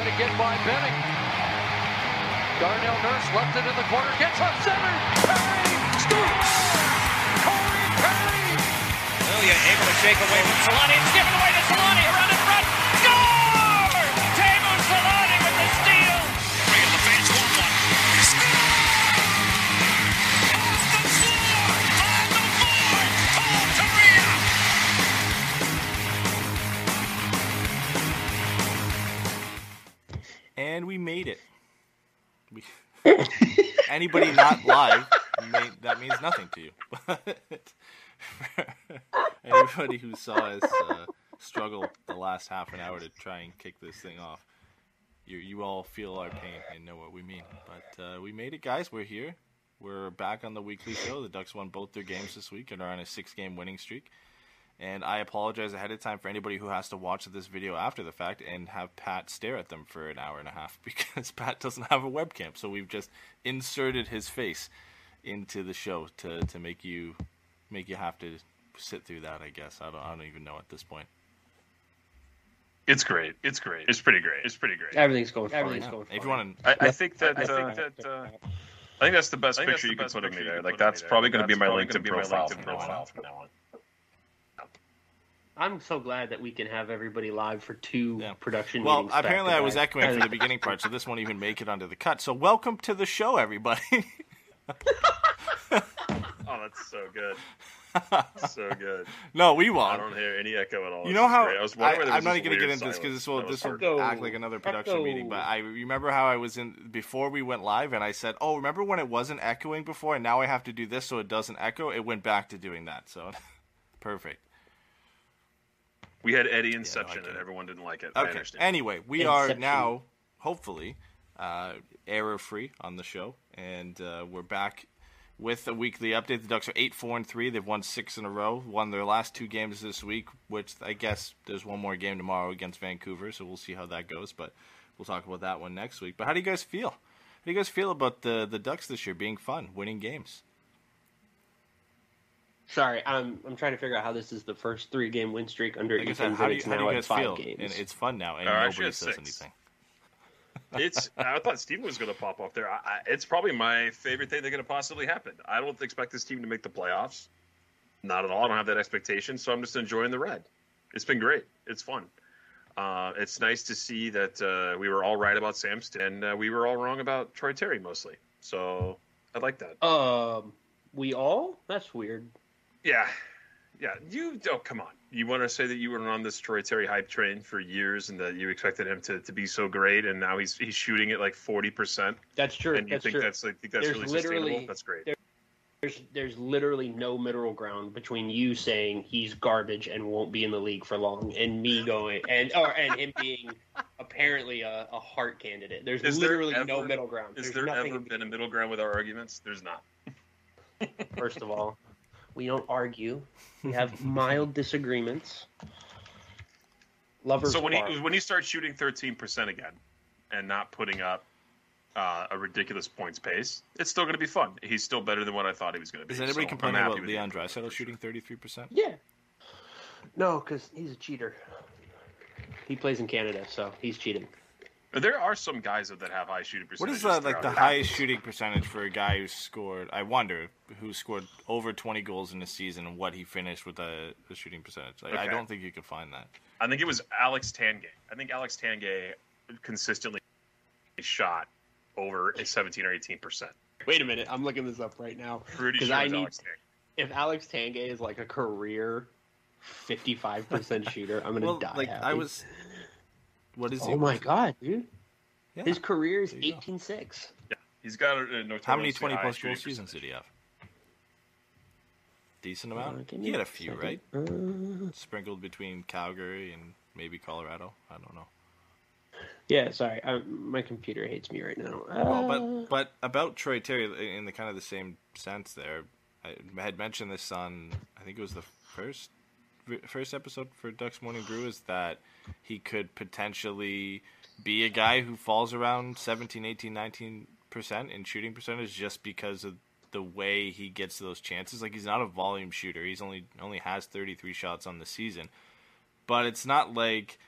And again by Benning. Darnell Nurse left it in the corner, gets up center. Perry scores! Corey Perry! Ilya able to shake away from Solani. It's given away to Solani. Around in and we made it. We, anybody not live, may, that means nothing to you. But anybody who saw us uh, struggle the last half an hour to try and kick this thing off, you you all feel our pain and know what we mean. But uh, we made it, guys. We're here. We're back on the weekly show. The Ducks won both their games this week and are on a six-game winning streak. And I apologize ahead of time for anybody who has to watch this video after the fact and have Pat stare at them for an hour and a half because Pat doesn't have a webcam. So we've just inserted his face into the show to, to make you make you have to sit through that. I guess I don't I don't even know at this point. It's great. It's great. It's pretty great. It's pretty great. Everything's going fine. Yeah. If you want to, I, I think that. I uh, think that, uh, I think that's the best I think that's picture the you can put of me there. Like put that's probably going to be my LinkedIn profile from now LinkedIn on. profile from now on. I'm so glad that we can have everybody live for two Yeah. production well, meetings. apparently I was back. echoing for the beginning part, so this won't even make it onto the cut. So welcome to the show, everybody. Oh, that's so good. so good. no, we won't. I don't hear any echo at all. You know how great. I was I, wondering whether am not was going to get into this because this will this will perfect. act like another production Echo. meeting. But I remember how I was in before we went live, and I said, "Oh, remember when it wasn't echoing before, and now I have to do this so it doesn't echo." It went back to doing that. So perfect. We had Eddie I Inception, get and everyone didn't like it. I Okay. understand. Anyway, we are now hopefully uh, error free on the show, and uh, we're back with a weekly update. The Ducks are eight four and three. They've won six in a row. Won their last two games this week, which I guess there's one more game tomorrow against Vancouver, so we'll see how that goes. But we'll talk about that one next week. But how do you guys feel? How do you guys feel about the the Ducks this year being fun, winning games? Sorry, I'm I'm trying to figure out how this is the first three game win streak under Like I Ethan, said, how do you, it's how do you guys feel? games. And it's fun now, and nobody says it's anything. It's. I thought Steven was going to pop off there. I, I, it's probably my favorite thing that could have possibly happened. I don't expect this team to make the playoffs. Not at all. I don't have that expectation, so I'm just enjoying the red. It's been great. It's fun. Uh, it's nice to see that uh, we were all right about Samston, and uh, we were all wrong about Troy Terry mostly. So I like that. Um, we all? That's weird. Yeah, yeah. You oh come on. You want to say that you were on this Troy Terry hype train for years, and that you expected him to, to be so great, and now he's he's shooting at like forty percent, That's true. and you that's think true. that's like think that's There's really literally- sustainable? That's great. There's there's literally no middle ground between you saying he's garbage and won't be in the league for long, and me going and or and him being apparently a, a heart candidate. There's Is there literally no middle ground. Has There's there ever been a middle ground with our arguments? There's not. First of all, we don't argue. We have mild disagreements. Lovers So when part. he when he starts shooting thirteen percent again, and not putting up uh, a ridiculous points pace, it's still going to be fun. He's still better than what I thought he was going to be. Is anybody so complaining about with Leon him. Draisaitl shooting 33%? Yeah. No, because he's a cheater. He plays in Canada, so he's cheating. But There are some guys that have high shooting What percentages. is uh, like the it. highest shooting percentage for a guy who scored? I wonder who scored over 20 goals in a season and what he finished with a, a shooting percentage. Like, I Okay. don't think you could find that. I think it was Alex Tanguay. I think Alex Tanguay consistently shot over a 17 or 18 percent. Wait a minute, I'm looking this up right now. Pretty 'Cause sure I it need- Alex If Alex Tanguay is like a career 55% shooter, I'm gonna Well, die. like happy. I was. What is he? Oh my god, dude! Yeah. His career is There you go. 18-6. Yeah, he's got a, a notoriously How many twenty plus goal seasons did he have? Decent amount. Uh, he had a few, second. right? Uh, Sprinkled between Calgary and maybe Colorado. I don't know. yeah, sorry, I, my computer hates me right now. Well, Uh, but but about Troy Terry in the kind of the same sense there, I had mentioned this on I think it was the first first episode for Ducks Morning Brew is that he could potentially be a guy who falls around 17, 18, 19 percent in shooting percentage just because of the way he gets those chances. Like he's not a volume shooter. He's only only has 33 shots on the season. But it's not like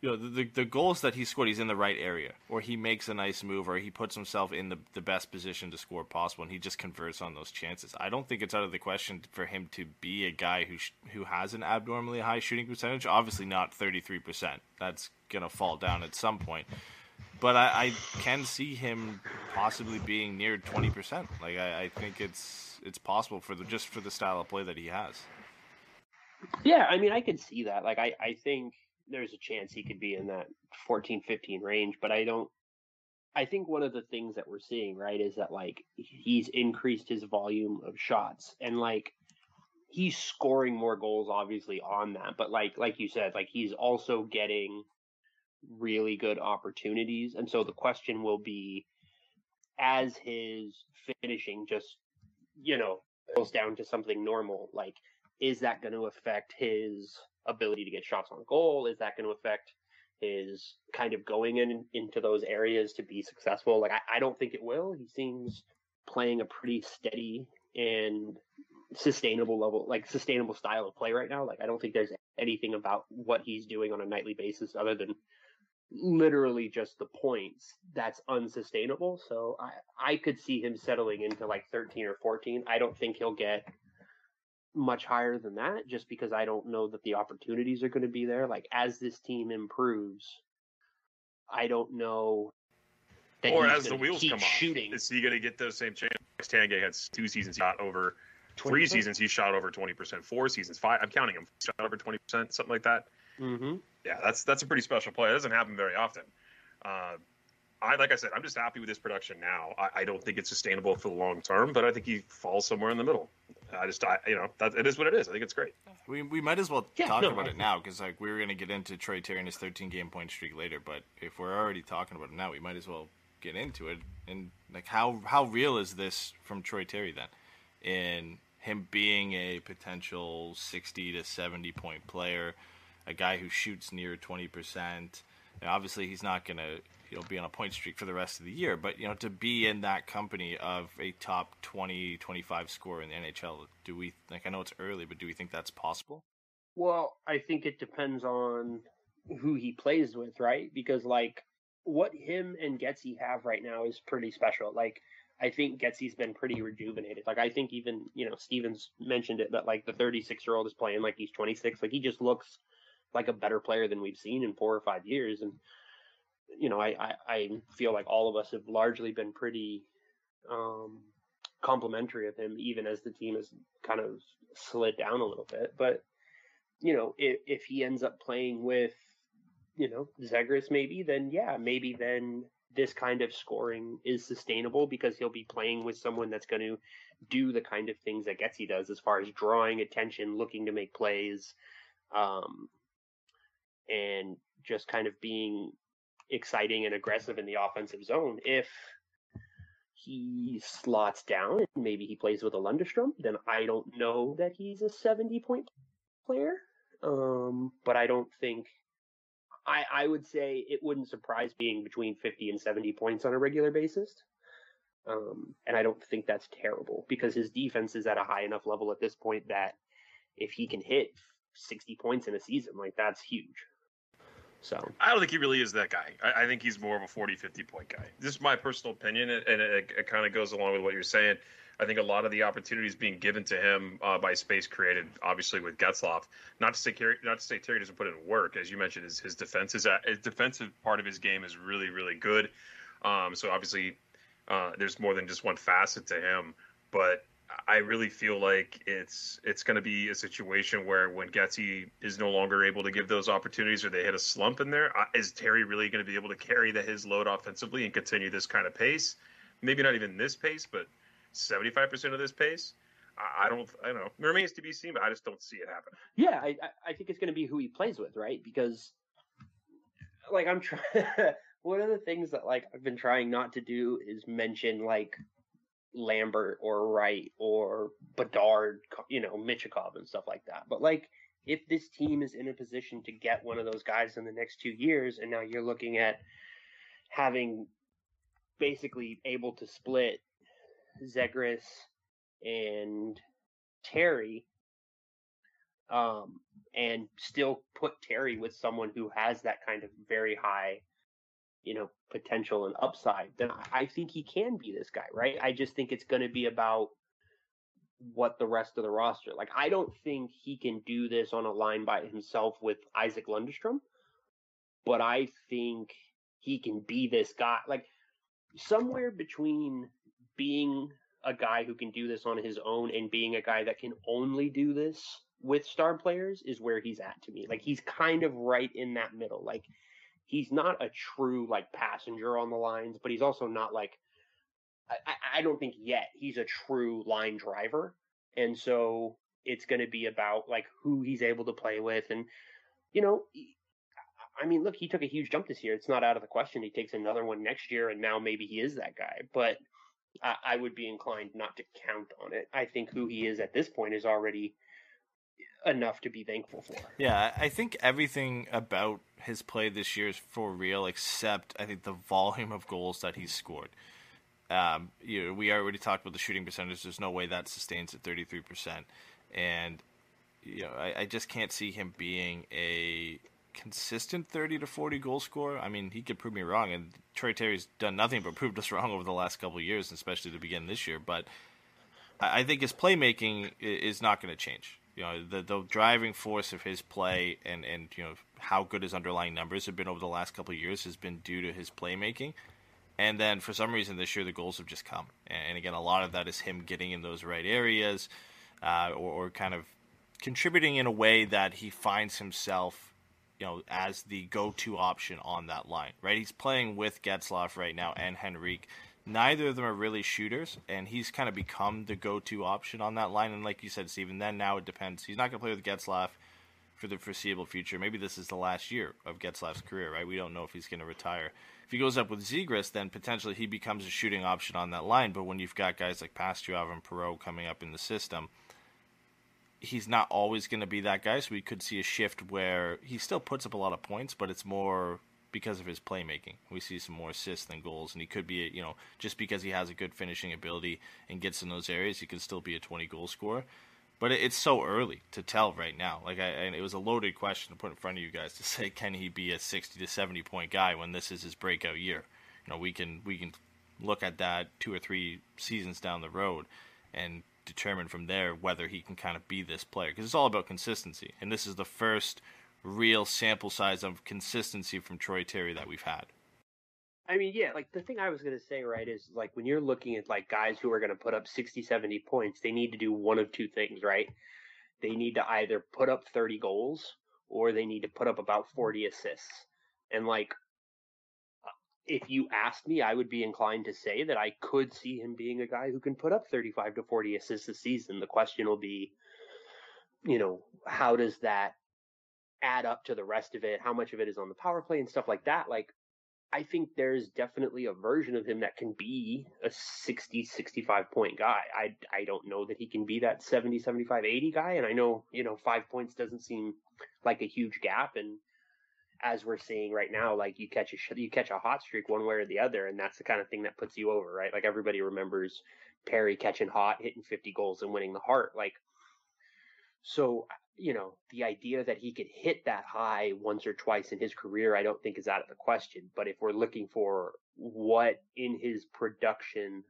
you know the, the, goals that he scored he's in the right area or he makes a nice move or he puts himself in the, the best position to score possible and he just converts on those chances. I don't think it's out of the question for him to be a guy who sh- who has an abnormally high shooting percentage. Obviously not 33% that's going to fall down at some point. But I, I can see him possibly being near 20% like I, I think it's it's possible for the just for the style of play that he has. Yeah, I mean, I could see that. Like, I, I think there's a chance he could be in that 14, 15 range, but I don't. I think one of the things that we're seeing, right, is that like he's increased his volume of shots and like he's scoring more goals obviously on that, but like like you said, like he's also getting really good opportunities. And so the question will be as his finishing just, you know, goes down to something normal, like is that going to affect his ability to get shots on goal? Is that going to affect his kind of going in into those areas to be successful? Like, I, I don't think it will. He seems playing a pretty steady and sustainable level, like sustainable style of play right now. Like, I don't think there's anything about what he's doing on a nightly basis other than literally just the points that's unsustainable. So I, I could see him settling into like 13 or 14. I don't think he'll get much higher than that just because I don't know that the opportunities are going to be there. Like as this team improves, I don't know. That or as the wheels come off, is he going to get those same chances? Tanguay had two seasons he shot over, three 20%? seasons he shot over twenty percent, four seasons, five. I'm counting him shot over twenty percent, something like that. Mm-hmm. Yeah, that's that's a pretty special play. It doesn't happen very often. Uh, I like I said, I'm just happy with his production now. I, I don't think it's sustainable for the long term, but I think he falls somewhere in the middle. I just, I, you know, that, it is what it is. I think it's great. We, we might as well Yeah, talk no, about it now because like we are gonna get into Troy Terry and his 13 game point streak later, but if we're already talking about it now, we might as well get into it. And like, how how real is this from Troy Terry then, in him being a potential 60 to 70 point player, a guy who shoots near 20 percent. Obviously, he's not gonna he'll be on a point streak for the rest of the year, but you know to be in that company of a top 20 25 scorer in the NHL, do we like I know it's early, but do we think that's possible? Well, I think it depends on who he plays with, right? Because like what him and Getzey have right now is pretty special. Like I think Getzey's been pretty rejuvenated. Like I think even you know Stevens mentioned it that like the 36 year old is playing like he's 26. Like he just looks like a better player than we've seen in four or five years. And you know I I, I feel like all of us have largely been pretty um complimentary of him, even as the team has kind of slid down a little bit. But you know, if, if he ends up playing with, you know, Zegras maybe, then yeah, maybe then this kind of scoring is sustainable because he'll be playing with someone that's going to do the kind of things that Getzey does as far as drawing attention, looking to make plays, um, and just kind of being exciting and aggressive in the offensive zone. If he slots down and maybe he plays with a Lundestrom, then I don't know that he's a 70 point player. Um, but I don't think I I would say it wouldn't surprise being between 50 and 70 points on a regular basis. Um, and I don't think that's terrible because his defense is at a high enough level at this point that if he can hit 60 points in a season, like that's huge. So I don't think he really is that guy. I, I think he's more of a 40, 50 point guy. This is my personal opinion, and it, it kind of goes along with what you're saying. I think a lot of the opportunities being given to him uh, by space created, obviously with Getzlaf. Not to say Terry, not to say Terry doesn't put in work, as you mentioned, his, his defense is at, his defensive part of his game is really really good. Um, so obviously, uh, there's more than just one facet to him. But I really feel like it's it's going to be a situation where when Getzey is no longer able to give those opportunities or they hit a slump in there, uh, Terry really going to be able to carry the, his load offensively and continue this kind of pace? Maybe not even this pace, but 75% of this pace. I, don't, I don't know. It remains to be seen, but I just don't see it happen. yeah, I- I think it's going to be who he plays with, right? Because like I'm trying. one of the things that like I've been trying not to do is mention like Lambert or Wright or Bedard, you know, Michkov and stuff like that. But like, if this team is in a position to get one of those guys in the next two years, and now you're looking at having basically able to split Zegras and Terry, um, and still put Terry with someone who has that kind of very high, you know, potential and upside, then I think he can be this guy, right? I just think it's going to be about what the rest of the roster. Like I don't think he can do this on a line by himself with Isac Lundestrom, but I think he can be this guy. Like somewhere between being a guy who can do this on his own and being a guy that can only do this with star players is where he's at to me. Like he's kind of right in that middle. Like he's not a true like passenger on the lines, but he's also not like I, I don't think yet he's a true line driver. And so it's going to be about like who he's able to play with. And, you know, I mean, look, he took a huge jump this year. It's not out of the question. He takes another one next year, and now maybe he is that guy. But I, I would be inclined not to count on it. I think who he is at this point is already enough to be thankful for. Yeah, I think everything about his play this year is for real, except I think the volume of goals that he's scored. Um, you know, we already talked about the shooting percentage. There's no way that sustains at 33%. And, you know, I, I just can't see him being a consistent 30 to 40 goal scorer. I mean, he could prove me wrong, and Troy Terry's done nothing but proved us wrong over the last couple years, especially to begin this year. But I think his playmaking is not going to change. You know, the the driving force of his play and and you know how good his underlying numbers have been over the last couple of years has been due to his playmaking. And then for some reason this year the goals have just come. And again, a lot of that is him getting in those right areas, uh, or, or kind of contributing in a way that he finds himself you know, as the go-to option on that line, right? He's playing with Getzlaf right now and Henrique. Neither of them are really shooters, and he's kind of become the go-to option on that line. And like you said, Steven, then now it depends. He's not going to play with Getzlaf for the foreseeable future. Maybe this is the last year of Getzlaf's career, right? We don't know if he's going to retire. If he goes up with Zegras, then potentially he becomes a shooting option on that line. But when you've got guys like Pastujov and Perreault coming up in the system – he's not always going to be that guy. So we could see a shift where he still puts up a lot of points, but it's more because of his playmaking. We see some more assists than goals, and he could be, you know, just because he has a good finishing ability and gets in those areas, he could still be a 20 goal scorer. But it's so early to tell right now. Like, I, and it was a loaded question to put in front of you guys to say, can he be a 60 to 70 point guy when this is his breakout year? You know, we can we can look at that two or three seasons down the road and determine from there whether he can kind of be this player because it's all about consistency. And this is the first real sample size of consistency from Troy Terry that we've had. I mean, yeah, like the thing I was going to say, right, is like when you're looking at like guys who are going to put up 60, 70 points, they need to do one of two things, right? They need to either put up 30 goals or they need to put up about 40 assists. And like uh, if you asked me, I would be inclined to say that I could see him being a guy who can put up 35 to 40 assists a season. The question will be, you know, how does that add up to the rest of it? How much of it is on the power play and stuff like that? Like, I think there's definitely a version of him that can be a 60, 65 point guy. I, I don't know that he can be that 70, 75, 80 guy. And I know, you know, five points doesn't seem like a huge gap. And as we're seeing right now, like you catch a you catch a hot streak one way or the other, and that's the kind of thing that puts you over, right? Like everybody remembers Perry catching hot, hitting 50 goals, and winning the Hart. Like, so uh, you know, the idea that he could hit that high once or twice in his career, I don't think is out of the question. But if we're looking for what in his production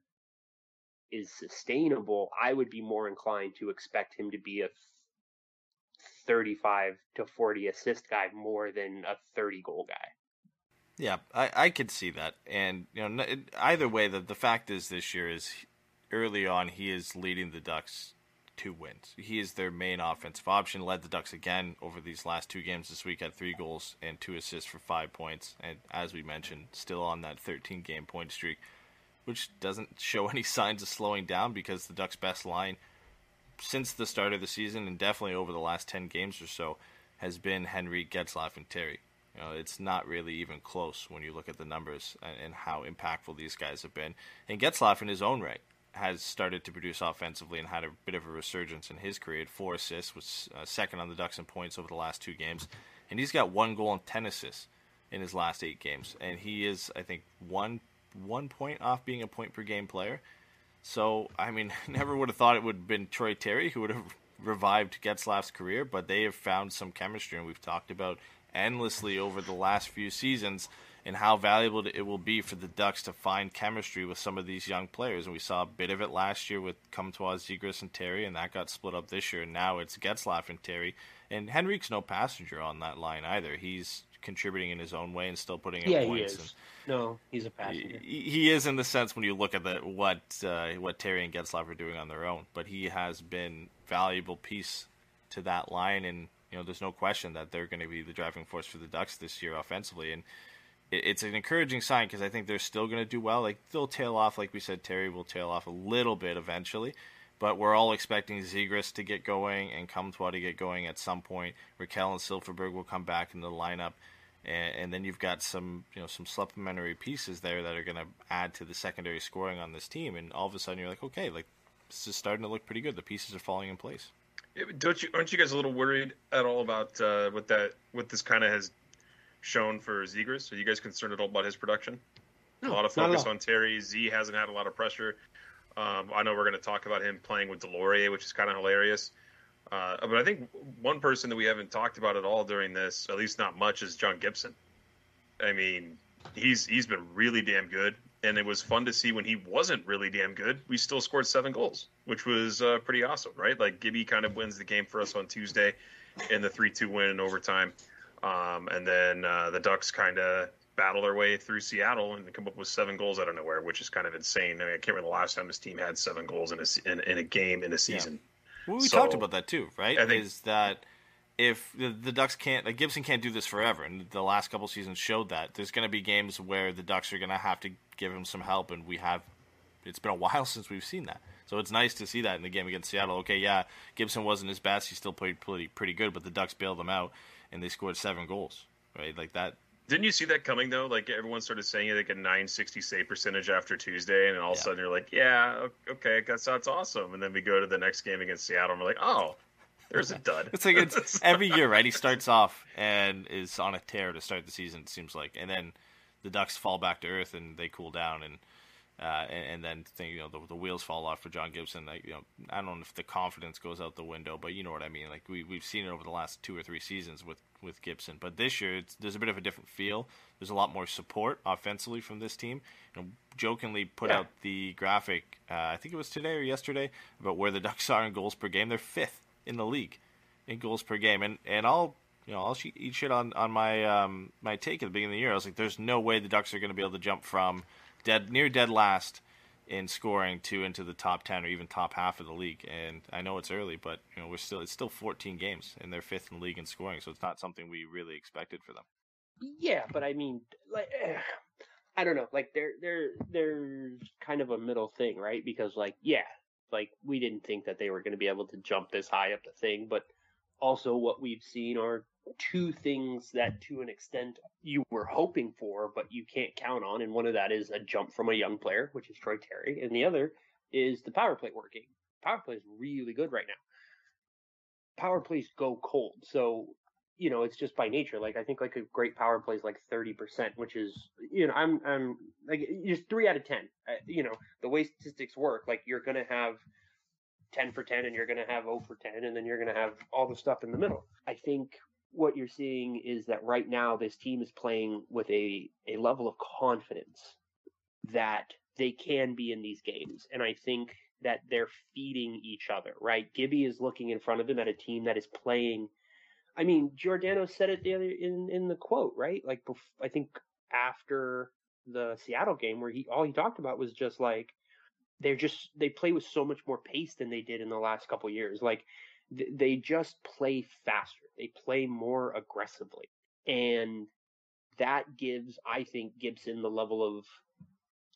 is sustainable, I would be more inclined to expect him to be a 35 to 40 assist guy more than a 30 goal guy. Yeah, I, I could see that. And, you know, either way, the, the fact is this year is early on, he is leading the Ducks to wins. He is their main offensive option. Led the Ducks again over these last two games this week. Had three goals and two assists for five points. And as we mentioned, still on that 13 game point streak, which doesn't show any signs of slowing down because the Ducks' best line since the start of the season and definitely over the last 10 games or so has been Henry, Getzlaf, and Terry. You know, it's not really even close when you look at the numbers and, and how impactful these guys have been. And Getzlaf, in his own right, has started to produce offensively and had a bit of a resurgence in his career. Four assists, was uh, second on the Ducks in points over the last two games, and he's got one goal and ten assists in his last eight games. And he is, I think, one one point off being a point per game player. So, I mean, never would have thought it would have been Troy Terry who would have revived Getzlaf's career, but they have found some chemistry, and we've talked about endlessly over the last few seasons and how valuable it will be for the Ducks to find chemistry with some of these young players. And we saw a bit of it last year with Comtois, Zegras, and Terry, and that got split up this year. And now it's Getzlaf and Terry. And Henrique's no passenger on that line either. He's contributing in his own way and still putting in Yeah, he points. is. And No, he's a passenger. he, he is in the sense when you look at the, what uh, what Terry and Getzlaf are doing on their own, but he has been valuable piece to that line, and you know there's no question that they're going to be the driving force for the Ducks this year offensively, and it's an encouraging sign because I think they're still going to do well. Like they'll tail off, like we said, Terry will tail off a little bit eventually. But we're all expecting Zegras to get going and Comtois to get going at some point. Rakell and Silfverberg will come back in the lineup and, and then you've got some you know some supplementary pieces there that are going to add to the secondary scoring on this team, and all of a sudden you're like, okay, like this is starting to look pretty good. The pieces are falling in place. Don't you? Aren't you guys a little worried at all about uh, what that what this kind of has shown for Zegras? Are you guys concerned at all about his production? a lot of focus on Terry. Z hasn't had a lot of pressure. Um, I know we're going to talk about him playing with Deslauriers, which is kind of hilarious. Uh, but I think one person that we haven't talked about at all during this, at least not much, is John Gibson. I mean, he's he's been really damn good, and it was fun to see when he wasn't really damn good. We still scored seven goals, which was uh, pretty awesome, right? Like Gibby kind of wins the game for us on Tuesday in the three-two win in overtime, um, and then uh, the Ducks kind of battle their way through Seattle and come up with seven goals out of nowhere, which is kind of insane. I mean, I can't remember the last time this team had seven goals in a in, in a game in a season. Well, we So, talked about that too, right? I think- is that if the, the Ducks can't, like Gibson can't do this forever, and the last couple seasons showed that. There's going to be games where the Ducks are going to have to give him some help, and we have. It's been a while since we've seen that, so it's nice to see that in the game against Seattle. Okay, yeah, Gibson wasn't his best; he still played pretty pretty good, but the Ducks bailed him out, and they scored seven goals, right? Like that. Didn't you see that coming though? Like everyone started saying like a 960 save percentage after Tuesday, and then all of Yeah. a sudden you're like, yeah, okay, that's that's awesome. And then we go to the next game against Seattle, and we're like, oh, there's a dud. It's like it's every year, right? He starts off and is on a tear to start the season. It seems like, and then the Ducks fall back to earth and they cool down, and uh, and, and then think, you know the, the wheels fall off for John Gibson. Like you know, I don't know if the confidence goes out the window, but you know what I mean. Like we we've seen it over the last two or three seasons with with Gibson, but this year it's, there's a bit of a different feel. There's a lot more support offensively from this team. You know, jokingly put Yeah. out the graphic. Uh, I think it was today or yesterday about where the Ducks are in goals per game. They're fifth in the league in goals per game, and and I'll you know I'll eat shit on on my um my take at the beginning of the year. I was like, there's no way the Ducks are going to be able to jump from dead near dead last in scoring to into the top ten or even top half of the league. And I know it's early, but you know we're still it's still 14 games and they're fifth in the league in scoring, so it's not something we really expected for them. Yeah, but I mean, like, I don't know. Like, they're they're they're kind of a middle thing, right? Because, like, yeah, like we didn't think that they were going to be able to jump this high up the thing, but also what we've seen are two things that, to an extent, you were hoping for, but you can't count on. And one of that is a jump from a young player, which is Troy Terry, and the other is the power play working. Power play is really good right now. Power plays go cold, so you know, it's just by nature. Like I think like a great power play is like thirty percent, which is you know I'm I'm like just three out of ten. Uh, you know the way statistics work, like you're gonna have ten for ten, and you're gonna have zero for ten, and then you're gonna have all the stuff in the middle. I think what you're seeing is that right now this team is playing with a a level of confidence that they can be in these games, and I think that they're feeding each other. Right, Gibby is looking in front of him at a team that is playing. I mean, Giordano said it the other in in the quote, right? Like, bef- I think after the Seattle game, where he all he talked about was just like they're just they play with so much more pace than they did in the last couple years. Like, th- they just play faster. They play more aggressively, and that gives, I think, Gibson the level of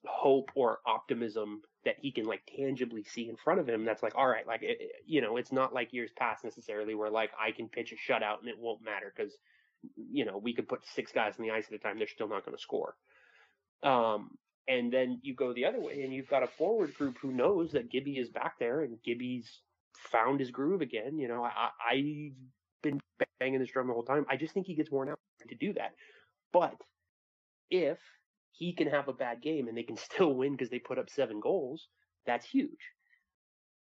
hope or optimism that he can like tangibly see in front of him that's like all right like it, it- you know it's not like years past necessarily where like i can pitch a shutout and it won't matter because you know we could put six guys on the ice at a time they're still not going to score um and then you go the other way and you've got a forward group who knows that gibby is back there and gibby's found his groove again you know i i've been banging this drum the whole time i just think he gets worn out to do that but if he can have a bad game and they can still win because they put up seven goals, that's huge.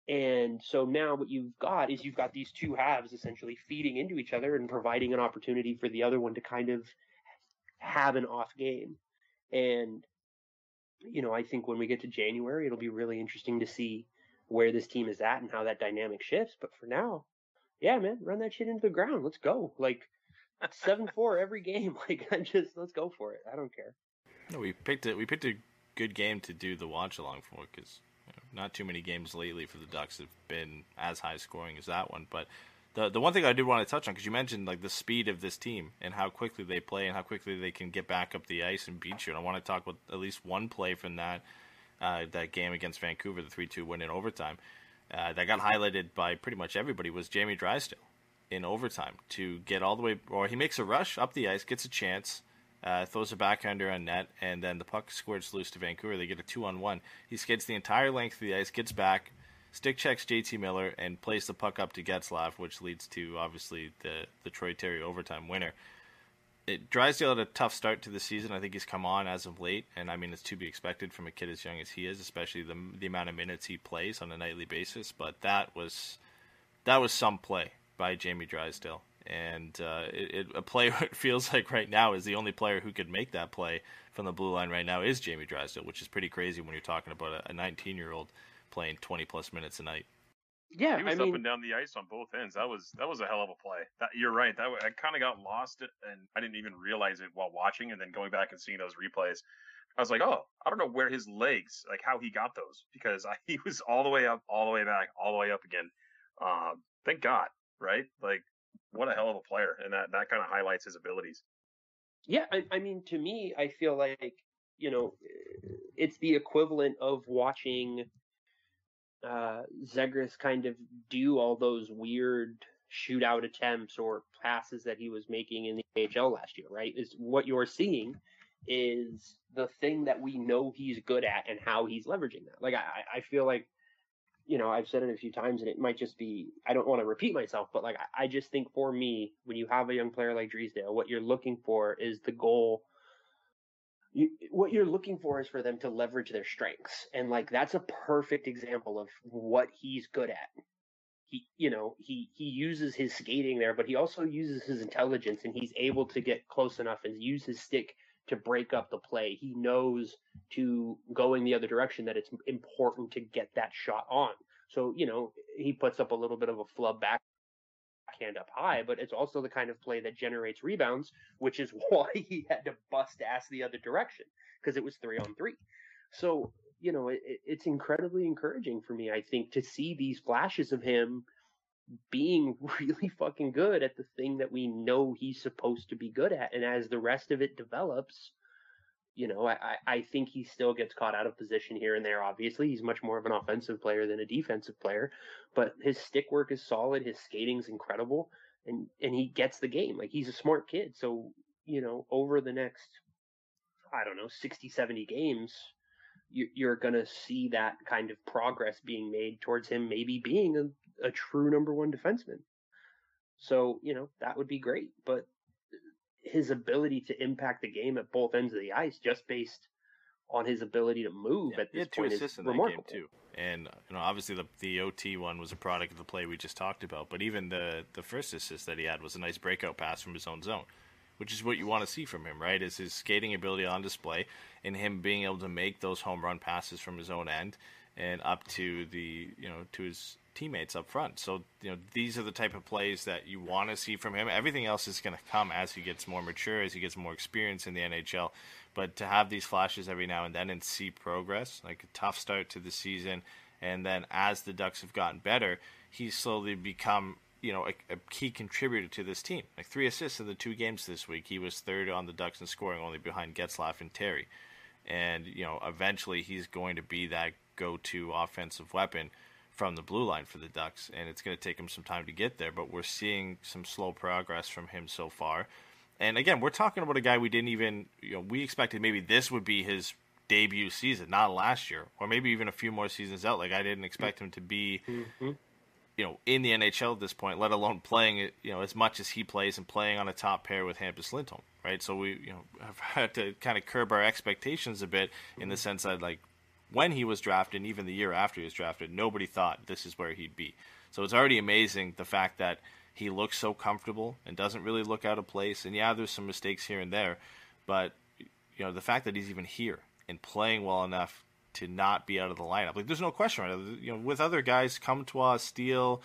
And so now what you've got is you've got these two halves essentially feeding into each other and providing an opportunity for the other one to kind of have an off game. And, you know, I think when we get to January, it'll be really interesting to see where this team is at and how that dynamic shifts. But for now, yeah, man, run that shit into the ground. Let's go. Like, seven four every game. Like, I just let's go for it. I don't care. No, we picked it. We picked a good game to do the watch along for because you know, not too many games lately for the Ducks have been as high scoring as that one. But the the one thing I did want to touch on because you mentioned like the speed of this team and how quickly they play and how quickly they can get back up the ice and beat you. And I want to talk about at least one play from that uh, that game against Vancouver, the three two win in overtime. Uh, that got highlighted by pretty much everybody was Jamie Drysdale in overtime to get all the way, or he makes a rush up the ice, gets a chance, uh, throws a backhander on net, and then the puck squirts loose to Vancouver. They get a two on one. He skids the entire length of the ice, gets back, stick checks JT Miller, and plays the puck up to Getzlaf, which leads to obviously the the Troy Terry overtime winner. It, Drysdale had a tough start to the season. I think he's come on as of late, and I mean it's to be expected from a kid as young as he is, especially the the amount of minutes he plays on a nightly basis. But that was that was some play by Jamie Drysdale, and uh, it, it, a player it feels like right now is the only player who could make that play from the blue line right now is Jamie Drysdale, which is pretty crazy when you're talking about a 19 year old playing 20 plus minutes a night. Yeah, he was I mean, up and down the ice on both ends. That was that was a hell of a play. That, you're right. That I kind of got lost and I didn't even realize it while watching, and then going back and seeing those replays. I was like, oh, I don't know where his legs, like how he got those, because I, he was all the way up, all the way back, all the way up again. Um, thank God, right? Like, what a hell of a player, and that that kind of highlights his abilities. Yeah, I, I mean, to me, I feel like you know, it's the equivalent of watching uh, Zegras kind of do all those weird shootout attempts or passes that he was making in the AHL last year, right? Is what you're seeing is the thing that we know he's good at and how he's leveraging that. Like I, I feel like, you know, I've said it a few times and it might just be I don't want to repeat myself, but like I, I just think for me, when you have a young player like Drysdale, what you're looking for is the goal you, what you're looking for is for them to leverage their strengths and like that's a perfect example of what he's good at. He you know he he uses his skating there but he also uses his intelligence and he's able to get close enough and use his stick to break up the play. He knows to go in the other direction that it's important to get that shot on. So you know he puts up a little bit of a flub back backhand up high, but it's also the kind of play that generates rebounds, which is why he had to bust ass the other direction because it was three on three. So, you know, it, it's incredibly encouraging for me, I think, to see these flashes of him being really fucking good at the thing that we know he's supposed to be good at. And as the rest of it develops, you know, I, I think he still gets caught out of position here and there. Obviously, he's much more of an offensive player than a defensive player, but his stick work is solid. His skating's incredible, and and he gets the game. Like he's a smart kid. So you know, over the next, I don't know, 60, 70 games, you, you're gonna see that kind of progress being made towards him maybe being a, a true number one defenseman. So you know that would be great, but his ability to impact the game at both ends of the ice just based on his ability to move Yeah, at this point assists is remarkable. game too. And you know, obviously the the OT one was a product of the play we just talked about. But even the the first assist that he had was a nice breakout pass from his own zone, which is what you want to see from him, right? Is his skating ability on display and him being able to make those home run passes from his own end and up to the you know to his teammates up front. So you know these are the type of plays that you want to see from him. Everything else is going to come as he gets more mature, as he gets more experience in the NHL. But to have these flashes every now and then and see progress, like a tough start to the season, and then as the Ducks have gotten better, he's slowly become you know a, a key contributor to this team. Like three assists in the two games this week. He was third on the Ducks in scoring, only behind Getzlaf and Terry. And you know eventually he's going to be that go-to offensive weapon from the blue line for the Ducks, and it's going to take him some time to get there. But we're seeing some slow progress from him so far. And again, we're talking about a guy we didn't even, you know, we expected maybe this would be his debut season, not last year, or maybe even a few more seasons out. Like I didn't expect him to be, Mm-hmm. you know, in the NHL at this point, let alone playing it, you know, as much as he plays and playing on a top pair with Hampus Lindholm, right? So we, you know, have had to kind of curb our expectations a bit in the sense that like when he was drafted, and even the year after he was drafted, nobody thought this is where he'd be. So it's already amazing the fact that he looks so comfortable and doesn't really look out of place. And yeah, there's some mistakes here and there, but you know the fact that he's even here and playing well enough to not be out of the lineup. Like there's no question, right? You know, with other guys, Comtois, Steel,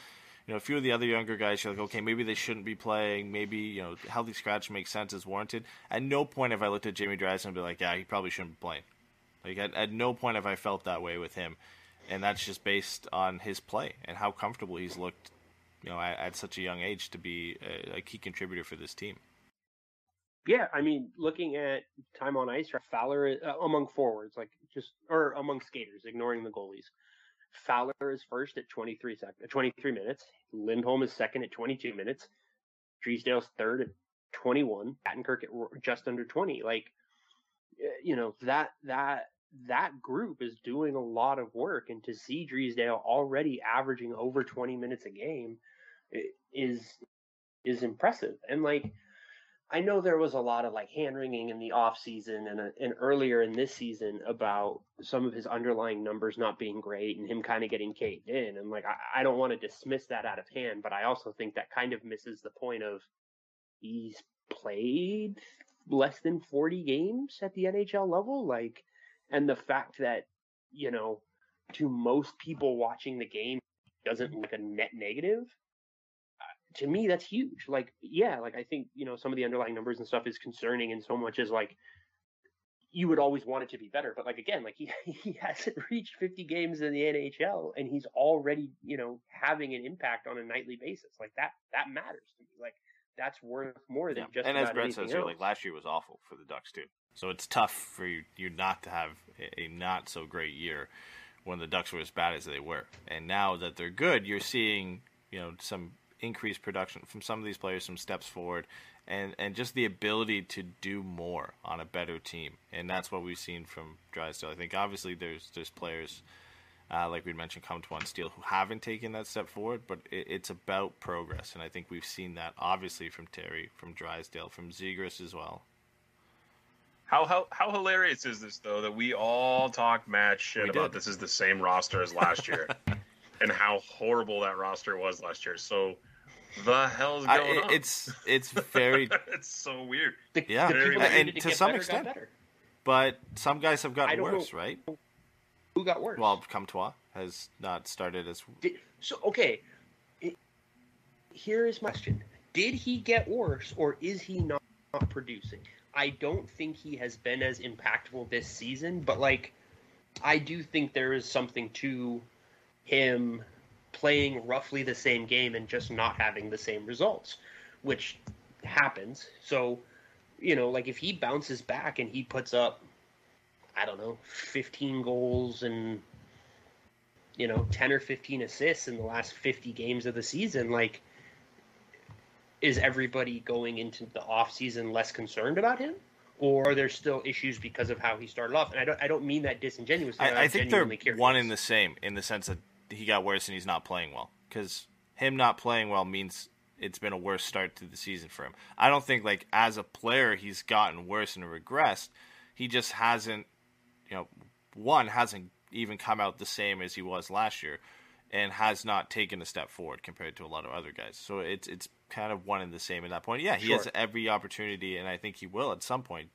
you know, a few of the other younger guys, you're like, okay, maybe they shouldn't be playing. Maybe you know, healthy scratch makes sense, is warranted. At no point have I looked at Jamie Drysdale and be like, yeah, he probably shouldn't be playing. Like at, at no point have I felt that way with him, and that's just based on his play and how comfortable he's looked. You know, at, at such a young age to be a, a key contributor for this team. Yeah, I mean, looking at time on ice, Fowler uh, among forwards, like just or among skaters, ignoring the goalies. Fowler is first at 23 sec- 23 minutes. Lindholm is second at 22 minutes. Drysdale's third at 21. Shattenkirk at just under 20. Like, you know that that that group is doing a lot of work, and to see Drysdale already averaging over 20 minutes a game is is impressive. And like I know there was a lot of like hand wringing in the off season and, uh, and earlier in this season about some of his underlying numbers not being great and him kind of getting caved in. And like, I, I don't want to dismiss that out of hand, but I also think that kind of misses the point of he's played less than 40 games at the NHL level. Like, and the fact that, you know, to most people watching the game doesn't look a net negative uh, to me that's huge. Like yeah like i think you know some of the underlying numbers and stuff is concerning in so much as like you would always want it to be better. But like again like he he hasn't reached 50 games in the NHL and he's already you know having an impact on a nightly basis. Like that that matters to me. Like that's worth more than yeah. just and as Brett says here, like last year was awful for the Ducks too so it's tough for you, you not to have a, not so great year when the Ducks were as bad as they were and now that they're good you're seeing you know some increased production from some of these players, some steps forward, and and just the ability to do more on a better team, and that's what we've seen from Drysdale. I think obviously there's there's players. Uh, like we mentioned, Comtois and Steel, who haven't taken that step forward, but it, it's about progress, and I think we've seen that obviously from Terry, from Drysdale, from Zegras as well. How, how how hilarious is this though that we all talk mad shit we about did. this is the same roster as last year, and how horrible that roster was last year. So the hell's going I, on? It's it's very it's so weird. The, yeah, the and to, to some better, extent. Better. But some guys have gotten worse, know. right? Who got worse? Well, Comtois has not started as. Did, so okay, it, here is my question: Did he get worse, or is he not, not producing? I don't think he has been as impactful this season, but like, I do think there is something to him playing roughly the same game and just not having the same results, which happens. So, you know, like if he bounces back and he puts up, I don't know, 15 goals and, you know, 10 or 15 assists in the last 50 games of the season, like, is everybody going into the off season less concerned about him? Or are there still issues because of how he started off? And I don't, I don't mean that disingenuously. I, I think they're curious. one in the same, in the sense that he got worse and he's not playing well because him not playing well means it's been a worse start to the season for him. I don't think like as a player he's gotten worse and regressed. He just hasn't, you know, one hasn't even come out the same as he was last year, and has not taken a step forward compared to a lot of other guys. So it's it's kind of one and the same at that point. Yeah, he sure. has every opportunity, and I think he will at some point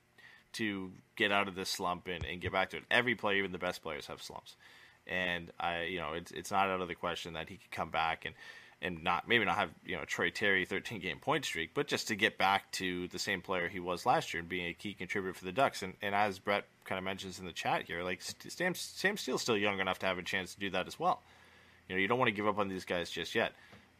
to get out of this slump and, and get back to it. Every player, even the best players, have slumps and I, you know, it's it's not out of the question that he could come back and and not maybe not have you know Troy Terry 13 game point streak, but just to get back to the same player he was last year and being a key contributor for the Ducks. And and as Brett kind of mentions in the chat here, like Sam Sam Steel's still young enough to have a chance to do that as well. You know, you don't want to give up on these guys just yet.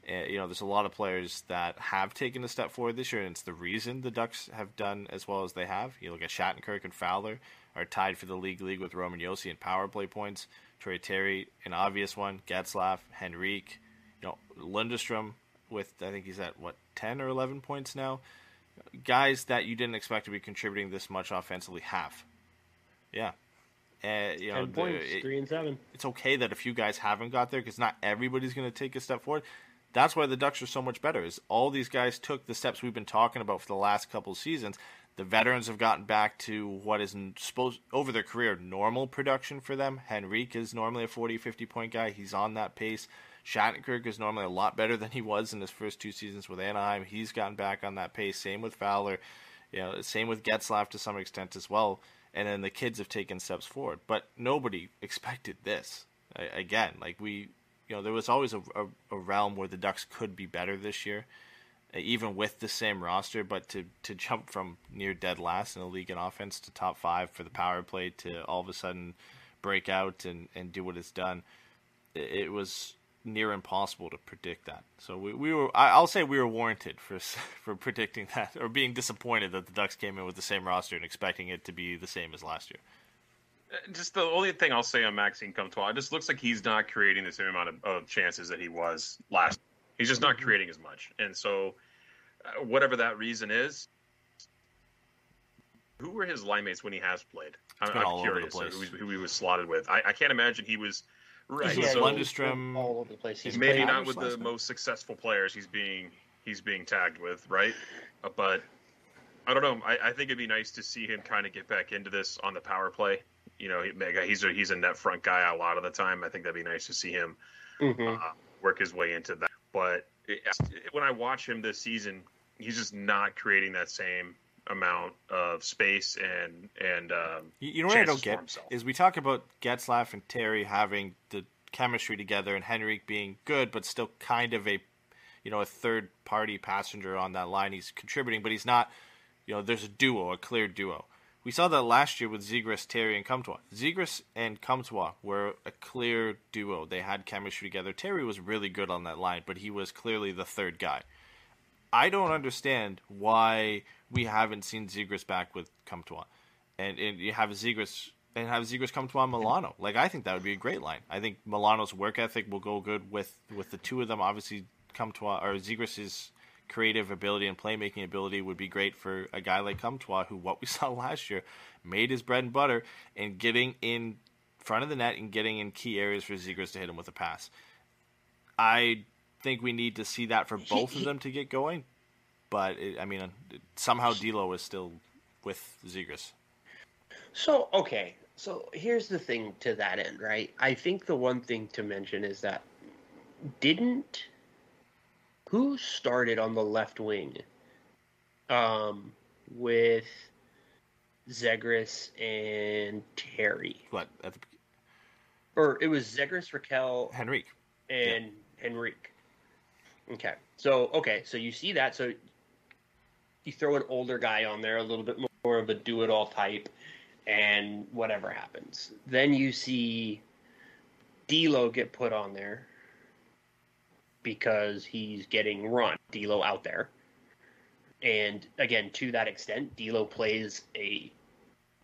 Uh, you know, there's a lot of players that have taken a step forward this year, and it's the reason the Ducks have done as well as they have. You look at Shattenkirk and Fowler are tied for the league league with Roman Josi in power play points. Troy Terry, an obvious one. Getzlaf, Henrique, you know, Lundestrom with I think he's at what ten or eleven points now. Guys that you didn't expect to be contributing this much offensively have. Yeah. Uh, you know, Ten points, the, it, three and seven. It's okay that a few guys haven't got there because not everybody's going to take a step forward. That's why the Ducks are so much better. Is all these guys took the steps we've been talking about for the last couple seasons. The veterans have gotten back to what is supposed over their career normal production for them. Henrique is normally a 40, 50 point guy. He's on that pace. Shattenkirk is normally a lot better than he was in his first two seasons with Anaheim. He's gotten back on that pace. Same with Fowler. You know, same with Getzlaf to some extent as well. And then the kids have taken steps forward. But nobody expected this. Again, like we, you know, there was always a, a, a realm where the Ducks could be better this year even with the same roster, but to, to jump from near dead last in the league in offense to top five for the power play to all of a sudden break out and, and do what it's done, it, it was near impossible to predict that. So we, we were, I, will say we were warranted for for predicting that or being disappointed that the Ducks came in with the same roster and expecting it to be the same as last year. Uh, just the only thing I'll say on Maxime Comtois, it just looks like he's not creating the same amount of, of chances that he was last He's just not mm-hmm. creating as much, and so uh, whatever that reason is, who were his line mates when he has played? I'm, I'm curious who, who, he was slotted with. I, I can't imagine he was right. Yeah, so Lundestrom, all over the place. He's maybe not with the most successful players he's being he's being tagged with, right? Uh, but I don't know. I, I, think it'd be nice to see him kind of get back into this on the power play. You know, he's a, he's a net front guy a lot of the time. I think that'd be nice to see him mm-hmm. uh, work his way into that but it, when I watch him this season, he's just not creating that same amount of space and and um, you, you know what I don't get is we talk about Getzlaf and Terry having the chemistry together and Henrique being good, but still kind of a you know a third party passenger on that line. He's contributing, but he's not. You know, there's a duo, a clear duo. We saw that last year with Zegras, Terry, and Comtois. Zegras and Comtois were a clear duo. They had chemistry together. Terry was really good on that line, but he was clearly the third guy. I don't understand why we haven't seen Zegras back with Comtois. And, and you have Zegras and have Zegras Comtois Milano. Like I think that would be a great line. I think Milano's work ethic will go good with with the two of them. Obviously, Comtois or Zegras is creative ability and playmaking ability would be great for a guy like Comtois, who what we saw last year made his bread and butter in getting in front of the net and getting in key areas for Zegras to hit him with a pass. I think we need to see that for both of them to get going, but it, I mean, somehow D'Lo is still with Zegras. So okay, so here's the thing to that end, right? I think the one thing to mention is that didn't who started on the left wing um, with Zegras and Terry? What? At the... Or it was Zegras, Rakell, Henrique, and yeah. Henrique. Okay, so okay, so you see that. So you throw an older guy on there, a little bit more of a do-it-all type, and whatever happens. Then you see D'Lo get put on there because he's getting run. D'Lo out there, and again, to that extent, D'Lo plays a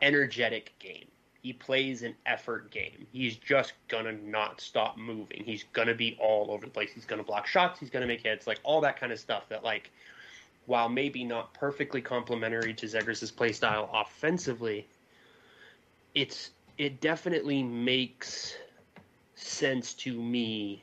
energetic game. He plays an effort game. He's just gonna not stop moving. He's gonna be all over the place. He's gonna block shots. He's gonna make hits, like all that kind of stuff. That like, while maybe not perfectly complementary to Zegras's play style offensively, it's it definitely makes sense to me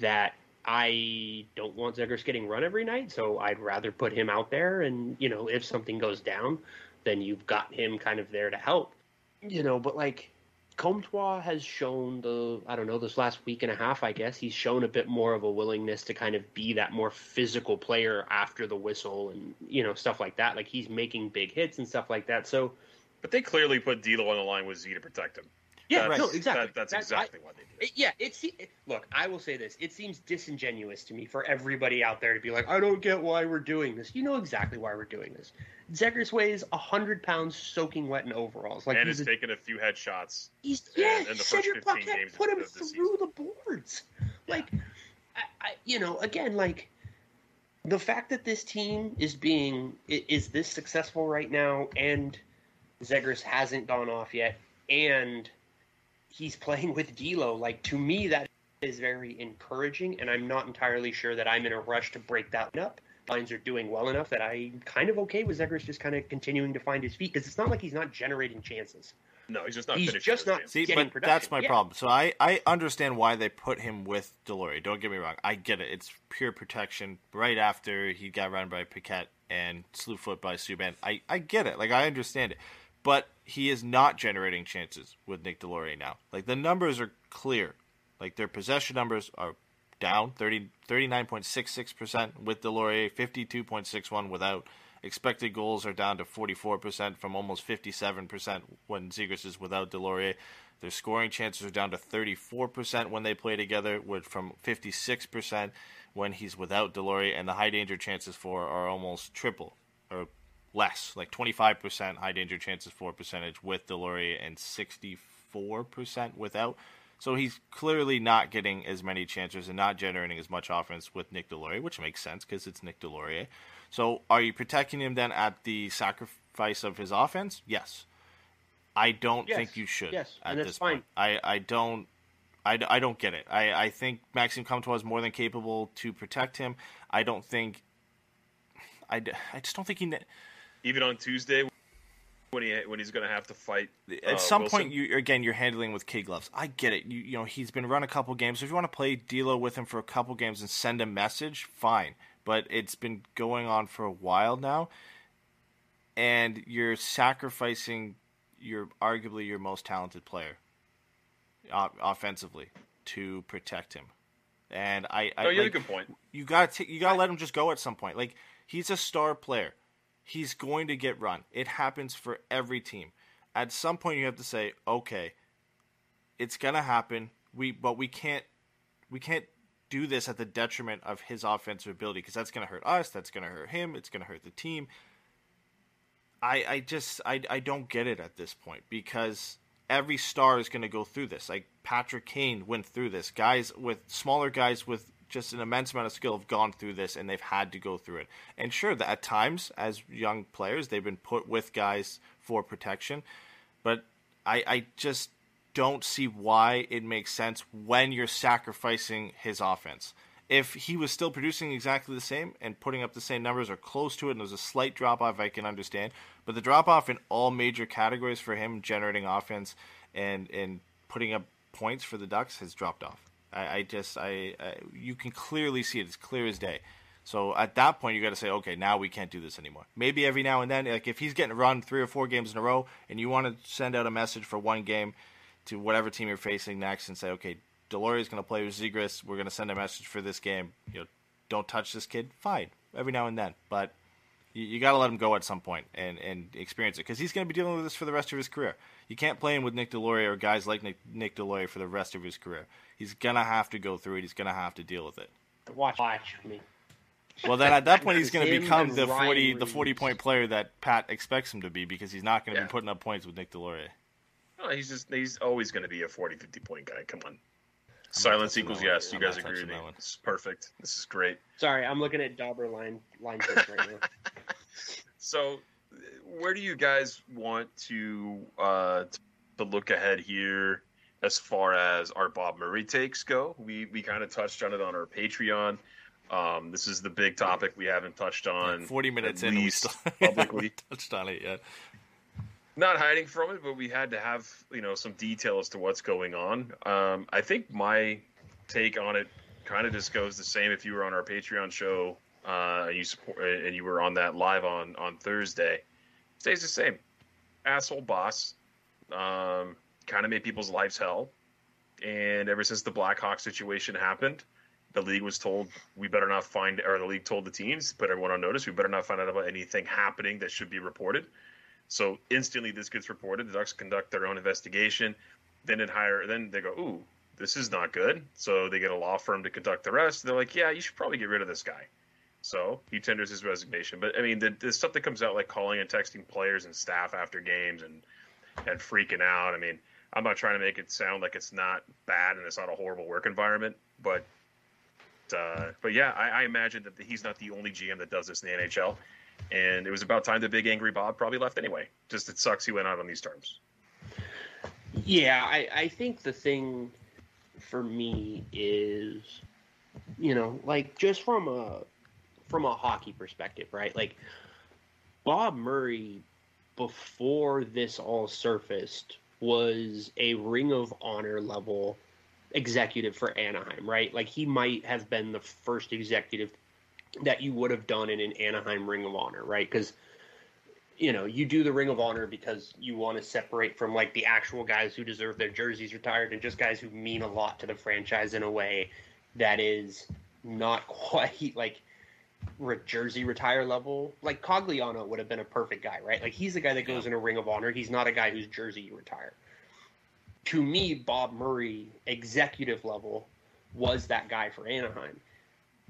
that I don't want Zegras getting run every night, so I'd rather put him out there. And you know, if something goes down, then you've got him kind of there to help. You know, but like Comtois has shown the I don't know this last week and a half, I guess he's shown a bit more of a willingness to kind of be that more physical player after the whistle and you know stuff like that. Like he's making big hits and stuff like that. So, but they clearly put D'Lo on the line with Z to protect him. Yeah, that's, no, exactly. That, that's, exactly I, what they did. It, yeah, it's it, look. I will say this: it seems disingenuous to me for everybody out there to be like, "I don't get why we're doing this." You know exactly why we're doing this. Zegras weighs hundred pounds, soaking wet in overalls. Like and he's taken a few headshots. He's uh, yeah. In, in the Cedric put him through the boards. Like, yeah. I, I, you know, again, like the fact that this team is being is this successful right now, and Zegras hasn't gone off yet, and he's playing with D'Lo. Like to me, that is very encouraging, and I'm not entirely sure that I'm in a rush to break that up. Lines are doing well enough that I'm kind of okay with Zegras just kind of continuing to find his feet because it's not like he's not generating chances. No, he's just not. He's just those not- games. See, getting but production, that's my yeah. problem. So I, I understand why they put him with Deslauriers. Don't get me wrong. I get it. It's pure protection right after he got run by Paquette and slew foot by Subban. I, I get it. Like, I understand it. But he is not generating chances with Nick Deslauriers now. Like, the numbers are clear. Like, their possession numbers are down 30, 39.66% with Deslauriers, 52.61 without. Expected goals are down to 44% from almost 57% when Zegras is without Deslauriers. Their scoring chances are down to 34% when they play together, with from 56% when he's without Deslauriers, and the high danger chances for are almost triple or less, like 25% high danger chances for percentage with Deslauriers and 64% without. So he's clearly not getting as many chances and not generating as much offense with Nick Deslauriers, which makes sense because it's Nick Deslauriers. So are you protecting him then at the sacrifice of his offense? Yes. I don't Yes. think you should Yes, at this point. I, I don't I, I don't get it. I, I think Maxime Comtois is more than capable to protect him. I don't think I, I just don't think he Even on Tuesday, when he when he's going to have to fight. at uh, some Wilson. point you again you're handling with kid gloves. I get it. You you know he's been run a couple games. If you want to play D'Lo with him for a couple games and send a message, fine. But it's been going on for a while now, and you're sacrificing your arguably your most talented player o- offensively to protect him. And I, I No, you like, a good point. you got to you got to let him just go at some point. Like he's a star player. He's going to get run. It happens for every team. At some point you have to say, "Okay, it's to happen. We but we can't we can't do this at the detriment of his offensive ability because that's to hurt us, that's to hurt him, it's to hurt the team." I I just I I don't get it at this point because every star is going to go through this. Like Patrick Kane went through this. Guys with smaller guys with just an immense amount of skill have gone through this and they've had to go through it. And sure, that at times as young players they've been put with guys for protection, but I I just don't see why it makes sense when you're sacrificing his offense. If he was still producing exactly the same and putting up the same numbers or close to it, and there's a slight drop off, I can understand. But the drop off in all major categories for him generating offense and and putting up points for the Ducks has dropped off. I, I just I, I you can clearly see it. It's clear as day. So at that point, you got to say, okay, now we can't do this anymore. Maybe every now and then, like if he's getting run three or four games in a row, and you want to send out a message for one game to whatever team you're facing next, and say, okay, Deloria's going to play with Zegras. We're going to send a message for this game. You know, don't touch this kid. Fine, every now and then, but you, you got to let him go at some point and and experience it because he's going to be dealing with this for the rest of his career. You can't play him with Nick Deslauriers or guys like Nick, Nick Deslauriers for the rest of his career. He's gonna have to go through it. He's gonna have to deal with it. Watch, watch me. Well, then at that point he's going to become the Ryan forty the forty point player that Pat expects him to be because he's not going to Yeah. be putting up points with Nick Deslauriers. No, he's just he's always going to be a 40, 50 point guy. Come on. Silence equals yes. You I'm guys agree with me. that one. This is perfect. This is great. Sorry, I'm looking at Dauber line line trips right now. So, where do you guys want to uh, to look ahead here as far as our Bob Murray takes go? We we kind of touched on it on our Patreon. Um, this is the big topic we haven't touched on. Forty minutes in, we still publicly. touched on it yet. not hiding from it, but we had to have you know some detail as to what's going on. Um, I think my take on it kind of just goes the same. If you were on our Patreon show, uh, and you support, and you were on that live on on Thursday, stays the same. Asshole boss, um, kind of made people's lives hell, and ever since the Blackhawk situation happened. The league was told we better not find, or the league told the teams, put everyone on notice. We better not find out about anything happening that should be reported. So instantly, this gets reported. The Ducks conduct their own investigation. Then it hire. Then they go, "Ooh, this is not good." So they get a law firm to conduct the rest. They're like, "Yeah, you should probably get rid of this guy." So he tenders his resignation. But I mean, the, the stuff that comes out, like calling and texting players and staff after games and and freaking out. I mean, I'm not trying to make it sound like it's not bad and it's not a horrible work environment, but uh, but yeah, I, I imagine that he's not the only GM that does this in the NHL. And it was about time the big angry Bob probably left anyway. Just it sucks he went out on these terms. Yeah, I, I think the thing for me is, you know, like just from a from a hockey perspective, right? Like Bob Murray, before this all surfaced, was a Ring of Honor level executive for Anaheim, right? Like he might have been the first executive that you would have done in an Anaheim Ring of Honor, right? Because you know you do the Ring of Honor because you want to separate from like the actual guys who deserve their jerseys retired and just guys who mean a lot to the franchise in a way that is not quite like re- jersey retire level. Like Cogliano would have been a perfect guy, right? Like he's the guy that goes in a Ring of Honor. He's not a guy whose jersey you retire. To me, Bob Murray, executive level, was that guy for Anaheim.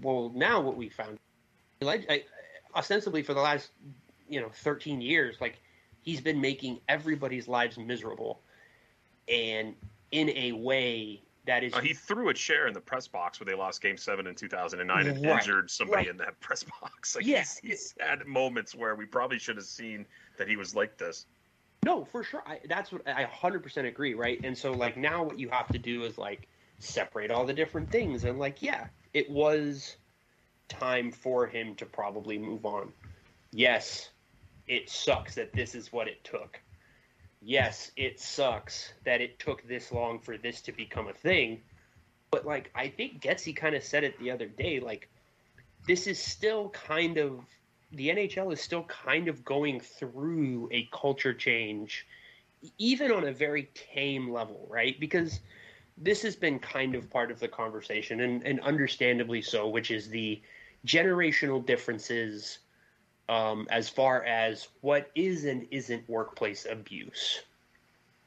Well, now what we found, like, ostensibly for the last, you know, 13 years, like he's been making everybody's lives miserable, and in a way that is Uh, he threw a chair in the press box where they lost Game Seven in 2009 and Right, injured somebody right. in that press box. Like Yeah. he's, he's had moments where we probably should have seen that he was like this. No, for sure. I, that's what I 100% agree, right? And so, like, now what you have to do is, like, separate all the different things. And, like, yeah, it was time for him to probably move on. Yes, it sucks that this is what it took. Yes, it sucks that it took this long for this to become a thing. But, like, I think Getsy kind of said it the other day, like, this is still kind of the NHL is still kind of going through a culture change, even on a very tame level, right? Because this has been kind of part of the conversation, and, and understandably so, which is the generational differences um, as far as what is and isn't workplace abuse.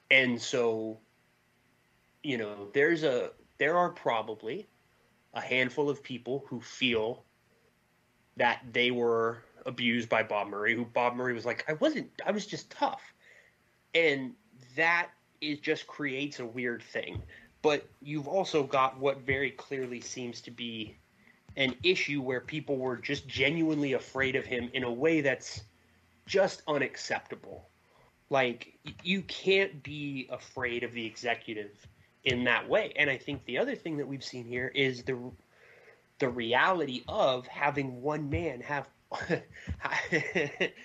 And so, you know, there's a there are probably a handful of people who feel that they were abused by Bob Murray, who Bob Murray was like, I wasn't, I was just tough. And that is just creates a weird thing. But you've also got what very clearly seems to be an issue where people were just genuinely afraid of him in a way that's just unacceptable. Like, you can't be afraid of the executive in that way. And I think the other thing that we've seen here is the the reality of having one man have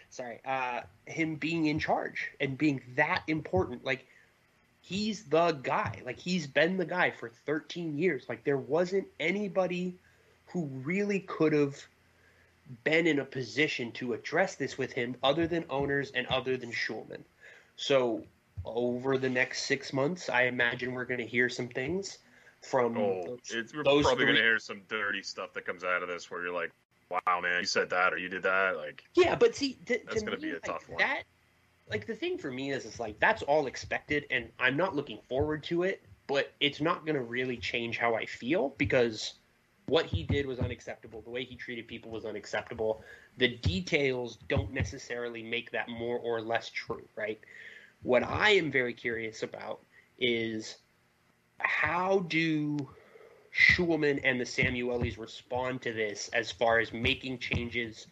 sorry uh him being in charge and being that important like he's the guy like he's been the guy for 13 years like there wasn't anybody who really could have been in a position to address this with him other than owners and other than Schulman. So over the next six months, I imagine we're going to hear some things from Oh, those- it's, we're those probably going to hear some dirty stuff that comes out of this where you're like, wow, man, you said that or you did that. Like, Yeah, but see, to, That's to gonna me, be a like, tough one. That, like, the thing for me is, it's like that's all expected, and I'm not looking forward to it. But it's not going to really change how I feel because what he did was unacceptable. The way he treated people was unacceptable. The details don't necessarily make that more or less true, right? What I am very curious about is how do Schulman and the Samuelis respond to this as far as making changes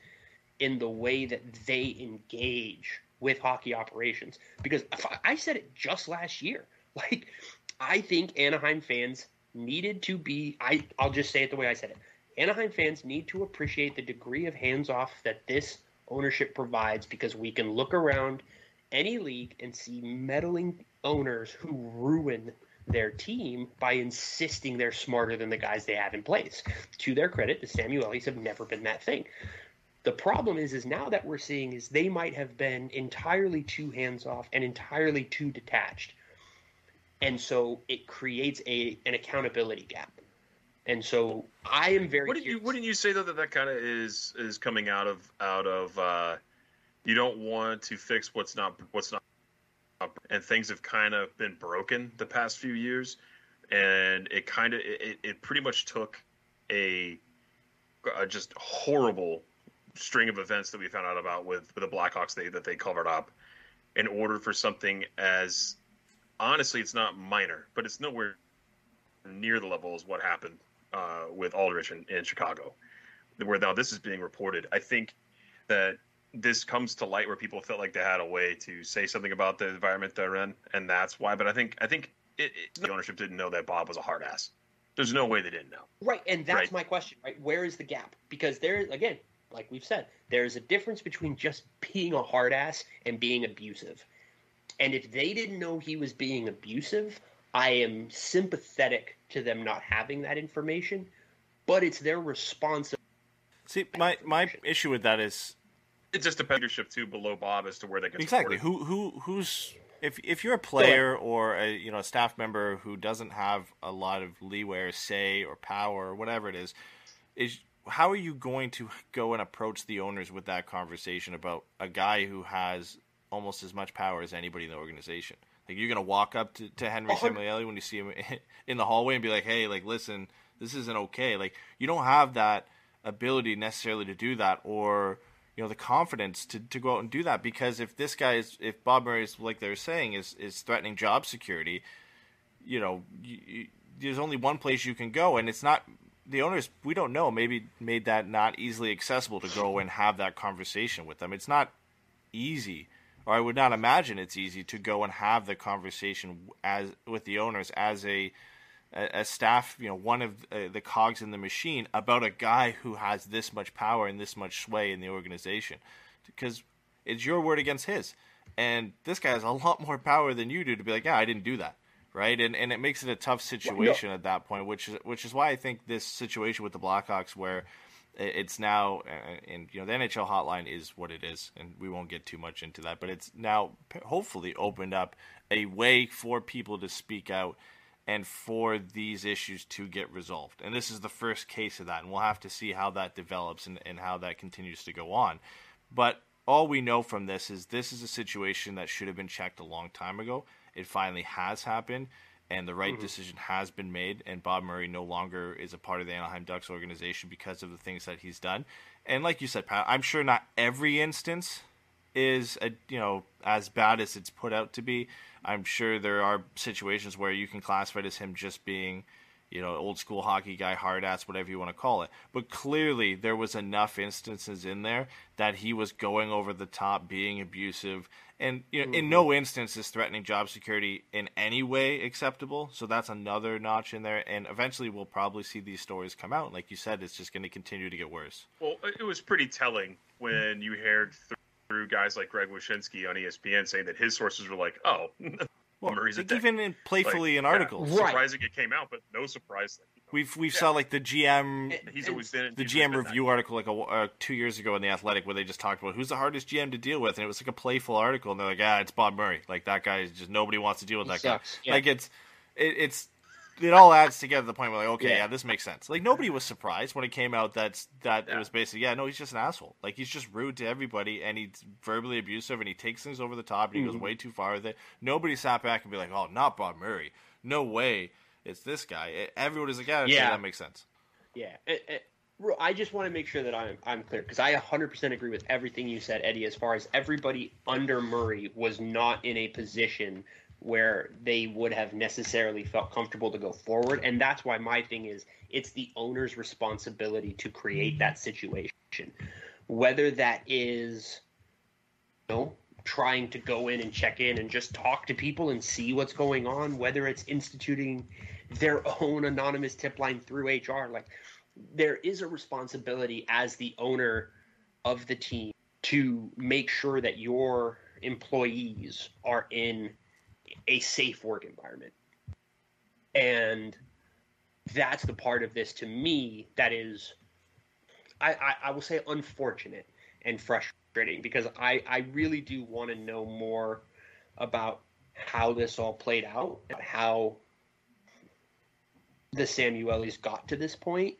in the way that they engage with hockey operations. Because I- said it just last year. Like, I think Anaheim fans needed to be. I I'll just say it the way I said it. Anaheim fans need to appreciate the degree of hands off that this ownership provides because we can look around any league and see meddling owners who ruin their team by insisting they're smarter than the guys they have in place. To their credit, the Samuelis have never been that thing. The problem is, is now that we're seeing is they might have been entirely too hands off and entirely too detached, and so it creates a an accountability gap. And so I am very. what did you wouldn't you say though that that kind of is is coming out of out of uh, you don't want to fix what's not what's not and things have kind of been broken the past few years and it kind of it, it pretty much took a, a just horrible string of events that we found out about with, with the Blackhawks they, that they covered up in order for something as honestly it's not minor but it's nowhere near the level as what happened uh, with Aldrich in, in Chicago, where now this is being reported. I think that this comes to light where people felt like they had a way to say something about the environment they're in, and that's why. But I think I think it, it, the ownership didn't know that Bob was a hard ass. There's no way they didn't know. Right, and that's Right. my question, right? Where is the gap? Because there, again, like we've said, there's a difference between just being a hard ass and being abusive. And if they didn't know he was being abusive, I am sympathetic to them not having that information, but it's their responsibility. See, my my issue with that is It just depends leadership too below Bob as to where they get exactly supported. who who who's if if you're a player or a you know a staff member who doesn't have a lot of leeway or say or power or whatever it is, is how are you going to go and approach the owners with that conversation about a guy who has almost as much power as anybody in the organization? Like you're gonna walk up to, to Henry Samueli when you see him in the hallway and be like, "Hey, like listen, this isn't okay." Like you don't have that ability necessarily to do that, or you know the confidence to, to go out and do that because if this guy is if Bob Murray is like they're saying is is threatening job security, you know you, you, there's only one place you can go, and it's not the owners. We don't know. Maybe made that not easily accessible to go and have that conversation with them. It's not easy, or I would not imagine it's easy to go and have the conversation as with the owners as a a staff, you know, one of uh, the cogs in the machine about a guy who has this much power and this much sway in the organization, because it's your word against his, and this guy has a lot more power than you do to be like, yeah, I didn't do that, right? And and it makes it a tough situation at that point, which is which is why I think this situation with the Blackhawks where it's now uh, and you know the NHL hotline is what it is and we won't get too much into that but it's now hopefully opened up a way for people to speak out and for these issues to get resolved. And this is the first case of that and we'll have to see how that develops and, and how that continues to go on. But all we know from this is this is a situation that should have been checked a long time ago. It finally has happened and the right mm-hmm. decision has been made, and Bob Murray no longer is a part of the Anaheim Ducks organization because of the things that he's done. And like you said, Pat, I'm sure not every instance is a, you know as bad as it's put out to be. I'm sure there are situations where you can classify it as him just being, you know, old school hockey guy, hard ass, whatever you want to call it. But clearly, there was enough instances in there that he was going over the top, being abusive, and you know, in mm-hmm. no instance is threatening job security in any way acceptable. So that's another notch in there. And eventually, we'll probably see these stories come out. Like you said, it's just going to continue to get worse. Well, it was pretty telling when you heard through guys like Greg Wyshynski on ESPN saying that his sources were like, "Oh, Well, Murray's a like dick." even in playfully Like, in yeah, articles, Right. Surprising it came out, but no surprise. That, you know, we've we've Yeah. saw like the GM he's always been the GM always been review article like a, uh, two years ago in the Athletic where they just talked about who's the hardest GM to deal with, and it was like a playful article, and they're like, ah, it's Bob Murray. Like that guy is just nobody wants to deal with He that sucks, guy. yeah. Like it's it, it's it all adds together to the point where like, okay, yeah. Yeah. this makes sense. Like nobody was surprised when it came out that's that it was basically yeah, no, he's just an asshole. Like he's just rude to everybody, and he's verbally abusive, and he takes things over the top, and he goes mm-hmm. way too far with it. Nobody sat back and be like, oh, not Bob Murray. No way. It's this guy. Everyone is like, yeah, yeah, Yeah. that makes sense. Yeah. It, it, I just want to make sure that I'm I'm clear because I 100% agree with everything you said, Eddie. As far as everybody under Murray was not in a position where they would have necessarily felt comfortable to go forward, and that's why my thing is it's the owner's responsibility to create that situation, whether that is, you know, trying to go in and check in and just talk to people and see what's going on, whether it's instituting their own anonymous tip line through HR, like there is a responsibility as the owner of the team to make sure that your employees are in a safe work environment. And that's the part of this to me that is, I, I, I will say, unfortunate and frustrating because I, I really do want to know more about how this all played out, how the Samuelis got to this point.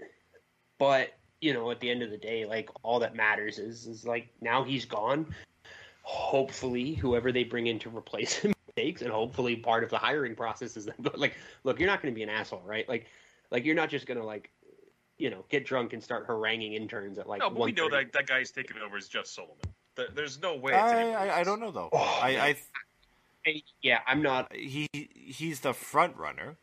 But you know, at the end of the day, like all that matters is is like now he's gone. Hopefully, whoever they bring in to replace him takes, and hopefully part of the hiring process is that. But like, look, you're not going to be an asshole, right? Like, like you're not just going to like, you know, get drunk and start haranguing interns at like. No, but we know 1:30. that that guy's taking over is Jeff Solomon. There's no way. I, I, I don't know though. Oh, I, I Yeah, I'm not. he he's the front runner,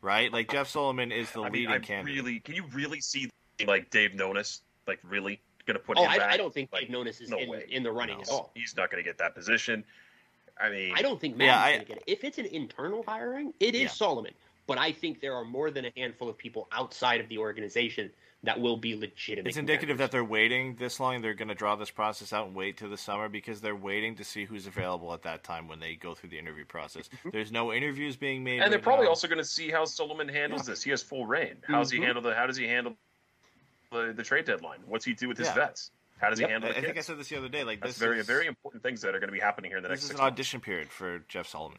right? Like Jeff Solomon is the I mean, leading I candidate. really can you really see like Dave Nonis like really gonna put Oh, him I, back? I don't think Like, Dave Nonis is no in, way. in the running No, at all. He's not gonna get that position. I mean, I don't think Yeah, Matt's I- going to get it. If it's an internal hiring, it is Yeah. Solomon. But I think there are more than a handful of people outside of the organization that will be legitimate. It's indicative that they're waiting this long. They're going to draw this process out and wait till the summer because they're waiting to see who's available at that time when they go through the interview process. Mm-hmm. There's no interviews being made, And they're probably now. also going to see how Solomon handles this. He has full reign. How does he mm-hmm. handle the? How does he handle the, the trade deadline? What's he do with his Yeah. vets? How does Yep. he handle I, the I think I said this the other day. Like That's this very is, very important things that are going to be happening here in the next. This is six an months. audition period for Jeff Solomon.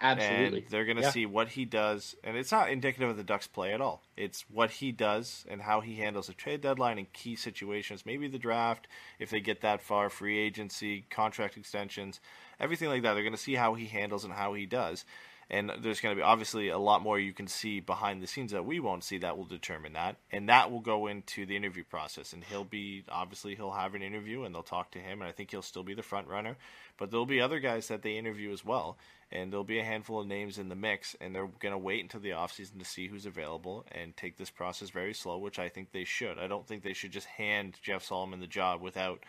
absolutely. And they're going to Yeah. see what he does, and it's not indicative of the Ducks' play at all. It's what he does and how he handles a trade deadline in key situations, maybe the draft, if they get that far, free agency, contract extensions, everything like that. They're going to see how he handles and how he does. And there's going to be obviously a lot more you can see behind the scenes that we won't see that will determine that. And that will go into the interview process. And he'll be, obviously, he'll have an interview and they'll talk to him. And I think he'll still be the front runner. But there'll be other guys that they interview as well and there'll be a handful of names in the mix, and they're going to wait until the offseason to see who's available and take this process very slow, which I think they should. I don't think they should just hand Jeff Solomon the job without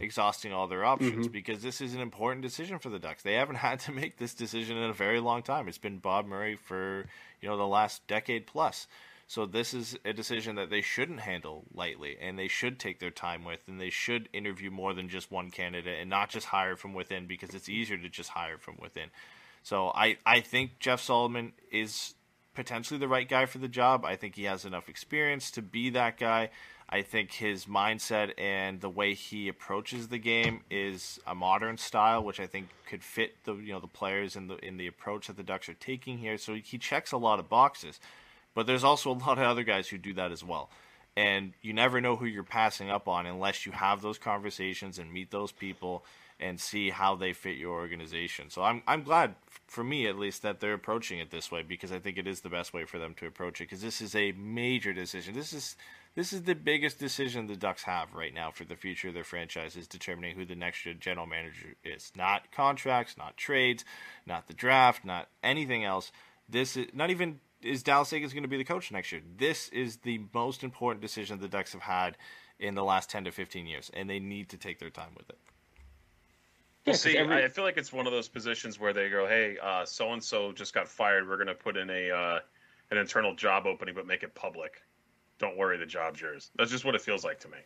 exhausting all their options mm-hmm. because this is an important decision for the Ducks. They haven't had to make this decision in a very long time. It's been Bob Murray for, you know, the last decade plus. So this is a decision that they shouldn't handle lightly, and they should take their time with, and they should interview more than just one candidate and not just hire from within because it's easier to just hire from within. So I, I think Jeff Solomon is potentially the right guy for the job. I think he has enough experience to be that guy. I think his mindset and the way he approaches the game is a modern style, which I think could fit the you know the players in the in the approach that the Ducks are taking here. So he checks a lot of boxes, but there's also a lot of other guys who do that as well. And you never know who you're passing up on unless you have those conversations and meet those people and see how they fit your organization. So I'm I'm glad for me at least that they're approaching it this way because I think it is the best way for them to approach it because this is a major decision. This is this is the biggest decision the Ducks have right now for the future of their franchise is determining who the next general manager is. Not contracts, not trades, not the draft, not anything else. This is not even is Dallas Eakins going to be the coach next year. This is the most important decision the Ducks have had in the last 10 to 15 years and they need to take their time with it. Yeah, see, every- I feel like it's one of those positions where they go, "Hey, so and so just got fired. We're going to put in a uh, an internal job opening, but make it public. Don't worry, the job's yours." That's just what it feels like to me.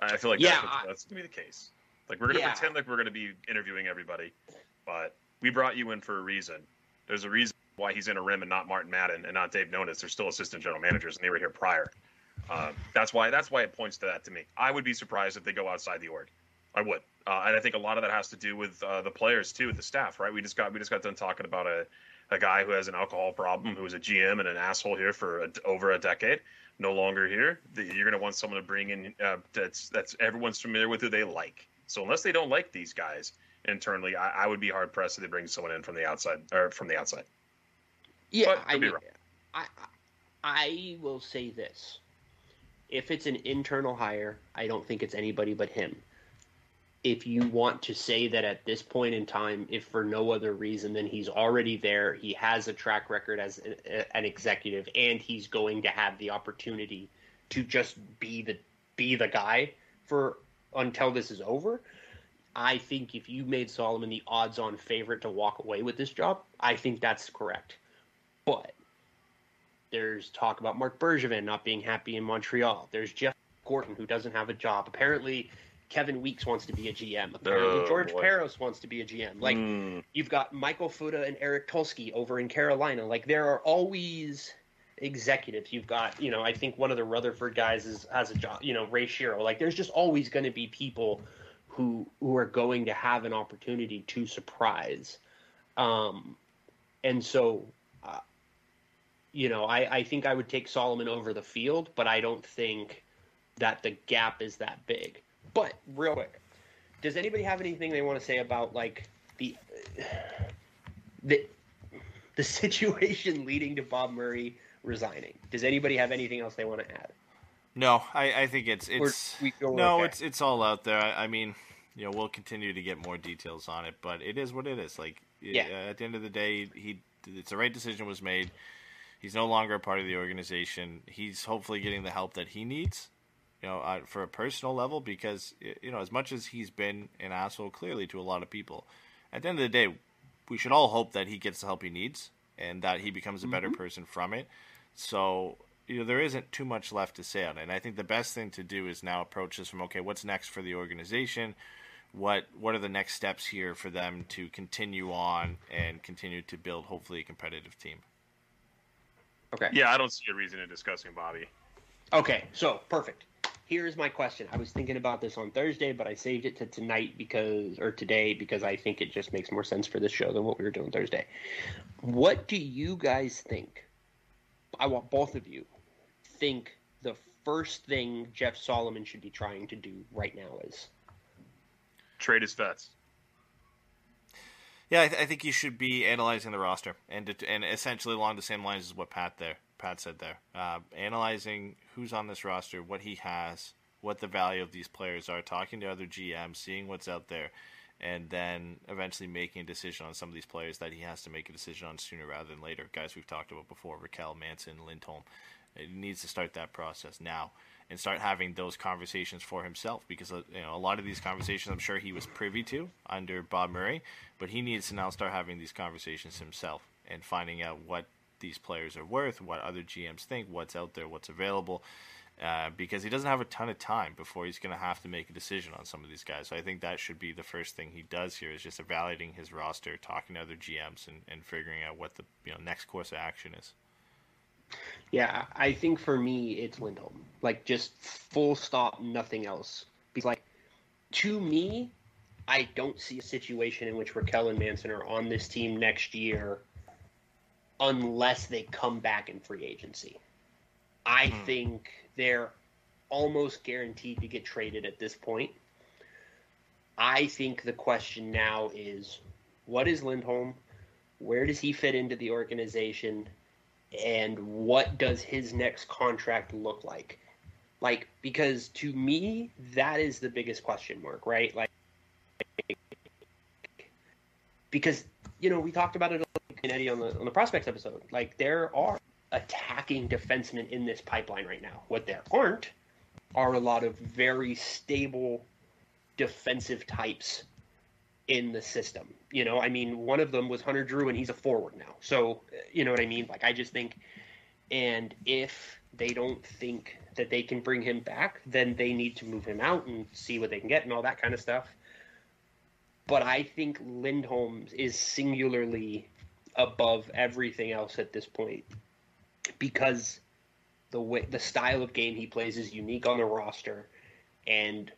I feel like Yeah, that's, what- I- that's to be the case. Like we're going to Yeah. pretend like we're going to be interviewing everybody, but we brought you in for a reason. There's a reason why he's in a rim and not Martin Madden and not Dave Nonis. They're still assistant general managers, and they were here prior. Uh, that's why. That's why it points to that to me. I would be surprised if they go outside the org. I would, uh, and I think a lot of that has to do with uh, the players too, with the staff. Right? We just got we just got done talking about a, a guy who has an alcohol problem, who was a GM and an asshole here for a, over a decade, no longer here. You're going to want someone to bring in uh, that's that's everyone's familiar with who they like. So unless they don't like these guys internally, I, I would be hard pressed if they bring someone in from the outside or from the outside. Yeah, I mean. I, I will say this: if it's an internal hire, I don't think it's anybody but him. If you want to say that at this point in time, if for no other reason than he's already there, he has a track record as an, executive, and he's going to have the opportunity to just be the be the guy for until this is over. I think if you made Solomon the odds-on favorite to walk away with this job, I think that's correct. But there's talk about Marc Bergevin not being happy in Montreal. There's Jeff Gorton who doesn't have a job. Apparently, Kevin Weeks wants to be a GM. Apparently, Oh, George boy. Peros wants to be a GM. Like Mm. you've got Michael Futa and Eric Tulsky over in Carolina. Like there are always executives. You've got, you know, I think one of the Rutherford guys is has a job. You know, Ray Shero. Like there's just always going to be people who who are going to have an opportunity to surprise. Um, and so, uh, you know, I I think I would take Solomon over the field, but I don't think that the gap is that big. But real quick, does anybody have anything they want to say about like the the the situation leading to Bob Murray resigning? Does anybody have anything else they want to add? No, I, I think it's it's no, okay? it's it's all out there. I, I mean, you know, we'll continue to get more details on it, but it is what it is. Like, Yeah. uh, at the end of the day, he it's the right decision was made. He's no longer a part of the organization. He's hopefully getting the help that he needs, you know, uh, for a personal level. Because you know, as much as he's been an asshole clearly to a lot of people, at the end of the day, we should all hope that he gets the help he needs and that he becomes a better Mm-hmm. person from it. So you know there isn't too much left to say on it. And I think the best thing to do is now approach this from okay, what's next for the organization? What what are the next steps here for them to continue on and continue to build hopefully a competitive team? Okay. Yeah, I don't see a reason in discussing Bobby. Okay, so perfect. Here's my question. I was thinking about this on Thursday, but I saved it to tonight because, or today, because I think it just makes more sense for this show than what we were doing Thursday. What do you guys think? I want both of you think the first thing Jeff Solomon should be trying to do right now is. Trade his vets. Yeah, I, th- I think you should be analyzing the roster and det- and essentially along the same lines as what Pat there Pat said there, uh, analyzing who's on this roster, what he has, what the value of these players are, talking to other GMs, seeing what's out there, and then eventually making a decision on some of these players that he has to make a decision on sooner rather than later. Guys we've talked about before, Rakell, Manson, Lindholm. He needs to start that process now and start having those conversations for himself because uh, you know a lot of these conversations I'm sure he was privy to under Bob Murray, but he needs to now start having these conversations himself and finding out what these players are worth, what other GMs think, what's out there, what's available. Uh, because he doesn't have a ton of time before he's going to have to make a decision on some of these guys. So I think that should be the first thing he does here is just evaluating his roster, talking to other GMs, and, and figuring out what the you know next course of action is. Yeah, I think for me it's Lindholm. Like just full stop, nothing else. Because like to me, I don't see a situation in which Rakell and Manson are on this team next year unless they come back in free agency. I hmm. think they're almost guaranteed to get traded at this point. I think the question now is what is Lindholm? Where does he fit into the organization? and what does his next contract look like? Like, because to me, that is the biggest question mark, right? Like, because you know we talked about it in Eddie on the on the prospects episode. Like, there are attacking defensemen in this pipeline right now. What there aren't are a lot of very stable defensive types in the system. You know, I mean, one of them was Hunter Drew, and he's a forward now. So, you know what I mean? Like, I just think, and if they don't think that they can bring him back, then they need to move him out and see what they can get and all that kind of stuff. But I think Lindholm is singularly above everything else at this point because the way the style of game he plays is unique on the roster, and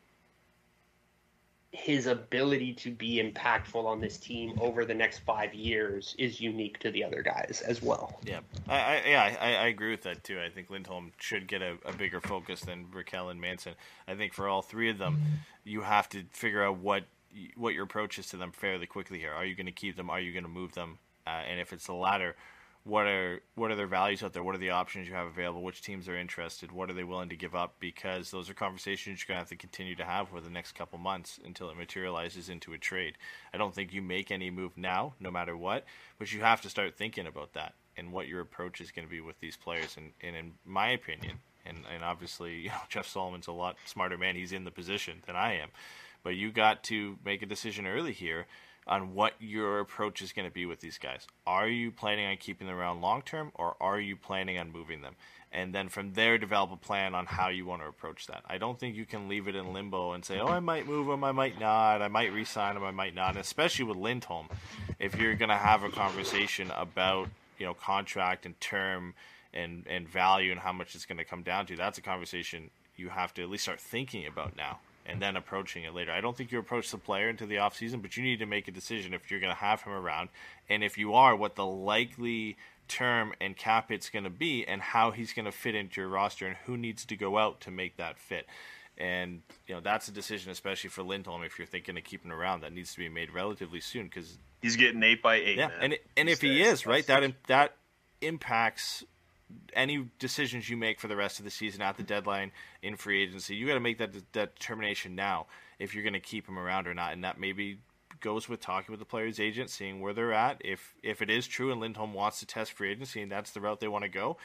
his ability to be impactful on this team over the next five years is unique to the other guys as well. Yeah, I, I yeah I, I agree with that too. I think Lindholm should get a, a bigger focus than Rakell and Manson. I think for all three of them, you have to figure out what what your approach is to them fairly quickly here. Are you going to keep them? Are you going to move them? Uh, and if it's the latter, what are what are their values out there? What are the options you have available? Which teams are interested? What are they willing to give up? Because those are conversations you're going to have to continue to have for the next couple months until it materializes into a trade. I don't think you make any move now, no matter what, but you have to start thinking about that and what your approach is going to be with these players. And, and in my opinion, and, and obviously, you know, Jeff Solomon's a lot smarter man. He's in the position than I am. But you got to make a decision early here on what your approach is going to be with these guys. Are you planning on keeping them around long term, or are you planning on moving them? And then from there, develop a plan on how you want to approach that. I don't think you can leave it in limbo and say, "Oh, I might move them, I might not, I might re-sign them, I might not." And especially with Lindholm, if you're going to have a conversation about you know contract and term and and value and how much it's going to come down to, that's a conversation you have to at least start thinking about now and then approaching it later. I don't think you approach the player into the offseason, but you need to make a decision if you're going to have him around. And if you are, what the likely term and cap it's going to be and how he's going to fit into your roster and who needs to go out to make that fit. And, you know, that's a decision, especially for Lindholm, if you're thinking of keeping around, that needs to be made relatively soon because He's getting eight by eight. yeah, man. and and if he is right, that that impacts any decisions you make for the rest of the season at the deadline in free agency. You got to make that that determination now if you're going to keep him around or not, and that maybe goes with talking with the player's agent, seeing where they're at. If if it is true and Lindholm wants to test free agency and that's the route they want to go,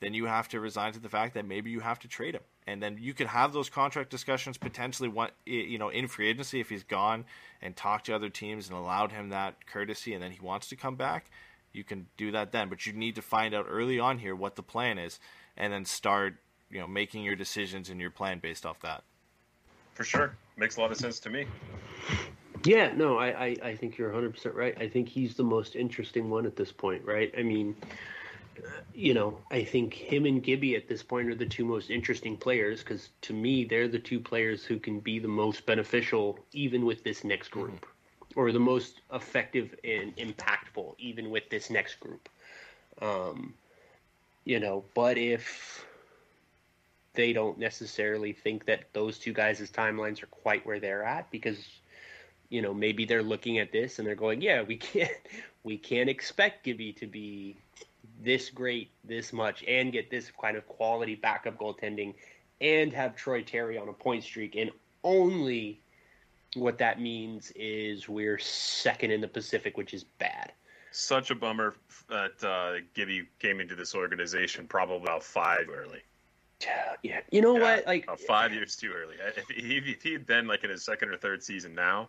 then you have to resign to the fact that maybe you have to trade him, and then you could have those contract discussions potentially. You know, in free agency if he's gone and talked to other teams and allowed him that courtesy, and then he wants to come back. You can do that then. But you need to find out early on here what the plan is, and then start you know making your decisions and your plan based off that. For sure, makes a lot of sense to me. Yeah, no, I, I, I think you're 100% right. I think he's the most interesting one at this point, right? I mean, uh, you know, I think him and Gibby at this point are the two most interesting players because to me, they're the two players who can be the most beneficial even with this next group or the most effective and impactful even with this next group. Um, you know, but if they don't necessarily think that those two guys' timelines are quite where they're at because you know maybe they're looking at this and they're going yeah we can't we can't expect gibby to be this great this much and get this kind of quality backup goaltending and have troy terry on a point streak and only what that means is we're second in the pacific which is bad Such a bummer that uh, Gibby came into this organization probably about five early. yeah you know Yeah, what like five years too early. If he, if he had been like in his second or third season now,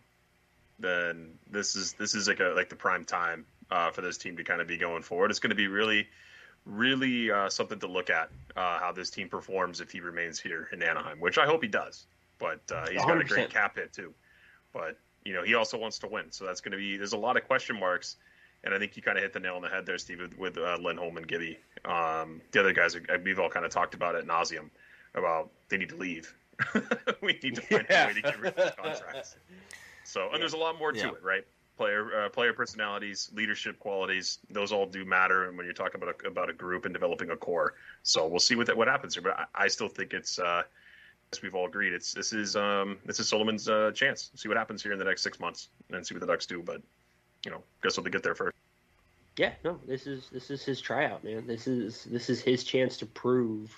then this is this is like a like the prime time uh, for this team to kind of be going forward. It's going to be really, really uh, something to look at uh, how this team performs if he remains here in Anaheim, which I hope he does. But uh, he's got a great cap hit too. But you know he also wants to win, so that's going to be there's a lot of question marks. And I think you kind of hit the nail on the head there, Steve, with, with uh, Lindholm and Gibby. Um, the other guys, uh, we've all kind of talked about it nauseum about they need to leave. we need to find a way to get rid of these contracts. So, and there's a lot more to Yeah. it, right? Player, uh, player personalities, leadership qualities, those all do matter. And when you're talking about a, about a group and developing a core, so we'll see what that, what happens here. But I, I still think it's, uh, we've all agreed, it's this is um, this is Solomon's uh, chance. See what happens here in the next six months, and see what the Ducks do. But you know, guess we'll get there first. Yeah, no, this is this is his tryout, man. This is this is his chance to prove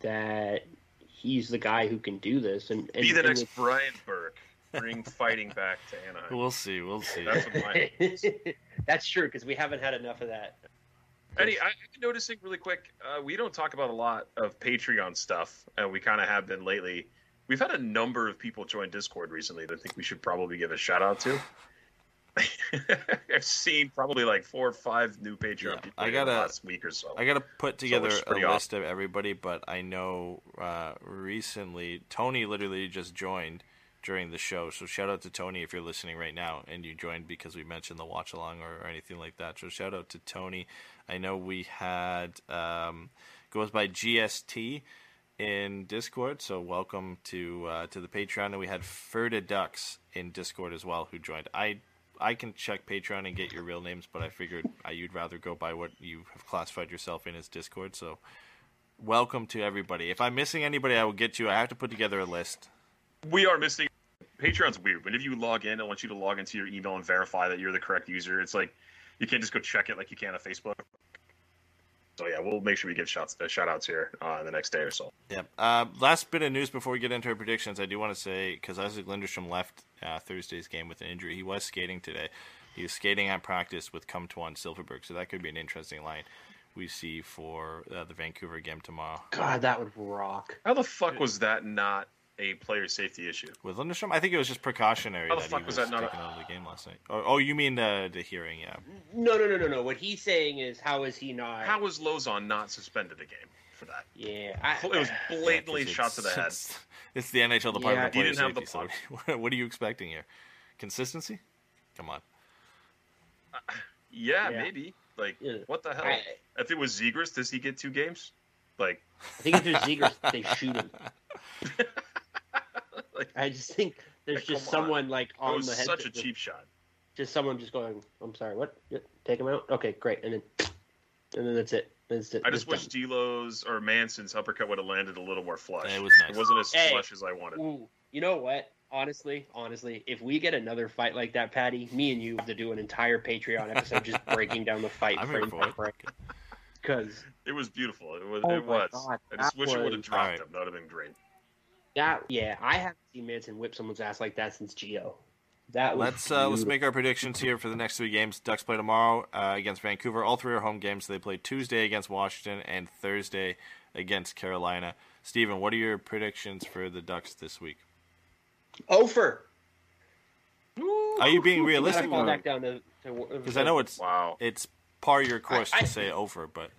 that he's the guy who can do this and, and Be the and next with- Brian Burke. Bring fighting back to Anaheim. We'll see. We'll see. That's what mine is. That's true because we haven't had enough of that. Eddie, I- I've been noticing really quick. Uh, we don't talk about a lot of Patreon stuff, and we kind of have been lately. We've had a number of people join Discord recently that I think we should probably give a shout out to. I've seen probably like four or five new Patreon Yeah, people I in the gotta- last week or so. I got to put together it's a list of everybody, but I know uh, recently Tony literally just joined during the show. So shout out to Tony if you're listening right now and you joined because we mentioned the watch along or, or anything like that. So shout out to Tony. I know we had um, goes by GST in Discord. So welcome to uh, to the Patreon. And we had Ferda Ducks in Discord as well who joined. I I can check Patreon and get your real names, but I figured I, you'd rather go by what you have classified yourself in as Discord. So, welcome to everybody. If I'm missing anybody, I will get you. I have to put together a list. we are missing. Patreon's weird. Whenever you log in, I want you to log into your email and verify that you're the correct user. It's like you can't just go check it like you can on Facebook. So yeah, we'll make sure we give shots, uh, shout outs here uh, in the next day or so. Yep. Uh, last bit of news before we get into our predictions, I do want to say because Isac Lundestrom left uh, Thursday's game with an injury. He was skating today. He was skating at practice with Comtois Silfverberg, so that could be an interesting line we see for uh, the Vancouver game tomorrow. God, that would rock. How the fuck was that not a player safety issue? With Lundestrom, I think it was just precautionary How the that fuck he was was, that not a- taken out of the game last night. Oh, oh you mean the the hearing? Yeah. No, no, no, no, no. What he's saying is, how is he not? How was Lozon not suspended a game for that? Yeah, I, It was blatantly Yeah, 'cause shot to the it's- head. It's, it's the NHL Department Yeah, of Player didn't have the Safety. So what, what are you expecting here? Consistency? Come on. Uh, yeah, Yeah. maybe. Like, Yeah. what the hell? I, if it was Zegras, does he get two games? Like, I think if there's Zegras, they shoot him. like I just think there's Like, just come on. someone like it on was the head. such a cheap shot. Just someone just going. I'm sorry. What? Yeah, Take him out. Okay, great. And then, and then that's it. That's it. I just wish Delo's or Manson's uppercut would have landed a little more flush. Yeah, it was nice. It wasn't as Hey. flush as I wanted. Ooh, you know what? Honestly, honestly, if we get another fight like that, Patty, me and you have to do an entire Patreon episode just breaking down the fight I'm frame by frame. Because It was beautiful. It was. Oh it was. God, I just that wish it would have was- dropped Alright. him. That would have been great. That, yeah, I haven't seen Manson whip someone's ass like that since Geo. That was Let's uh, let's make our predictions here for the next three games. Ducks play tomorrow uh, against Vancouver. All three are home games. They play Tuesday against Washington and Thursday against Carolina. Steven, what are your predictions for the Ducks this week? Ofer. Are you being realistic? fall Or, back down to Because I know it's Wow. it's par your course I- to I- say over, but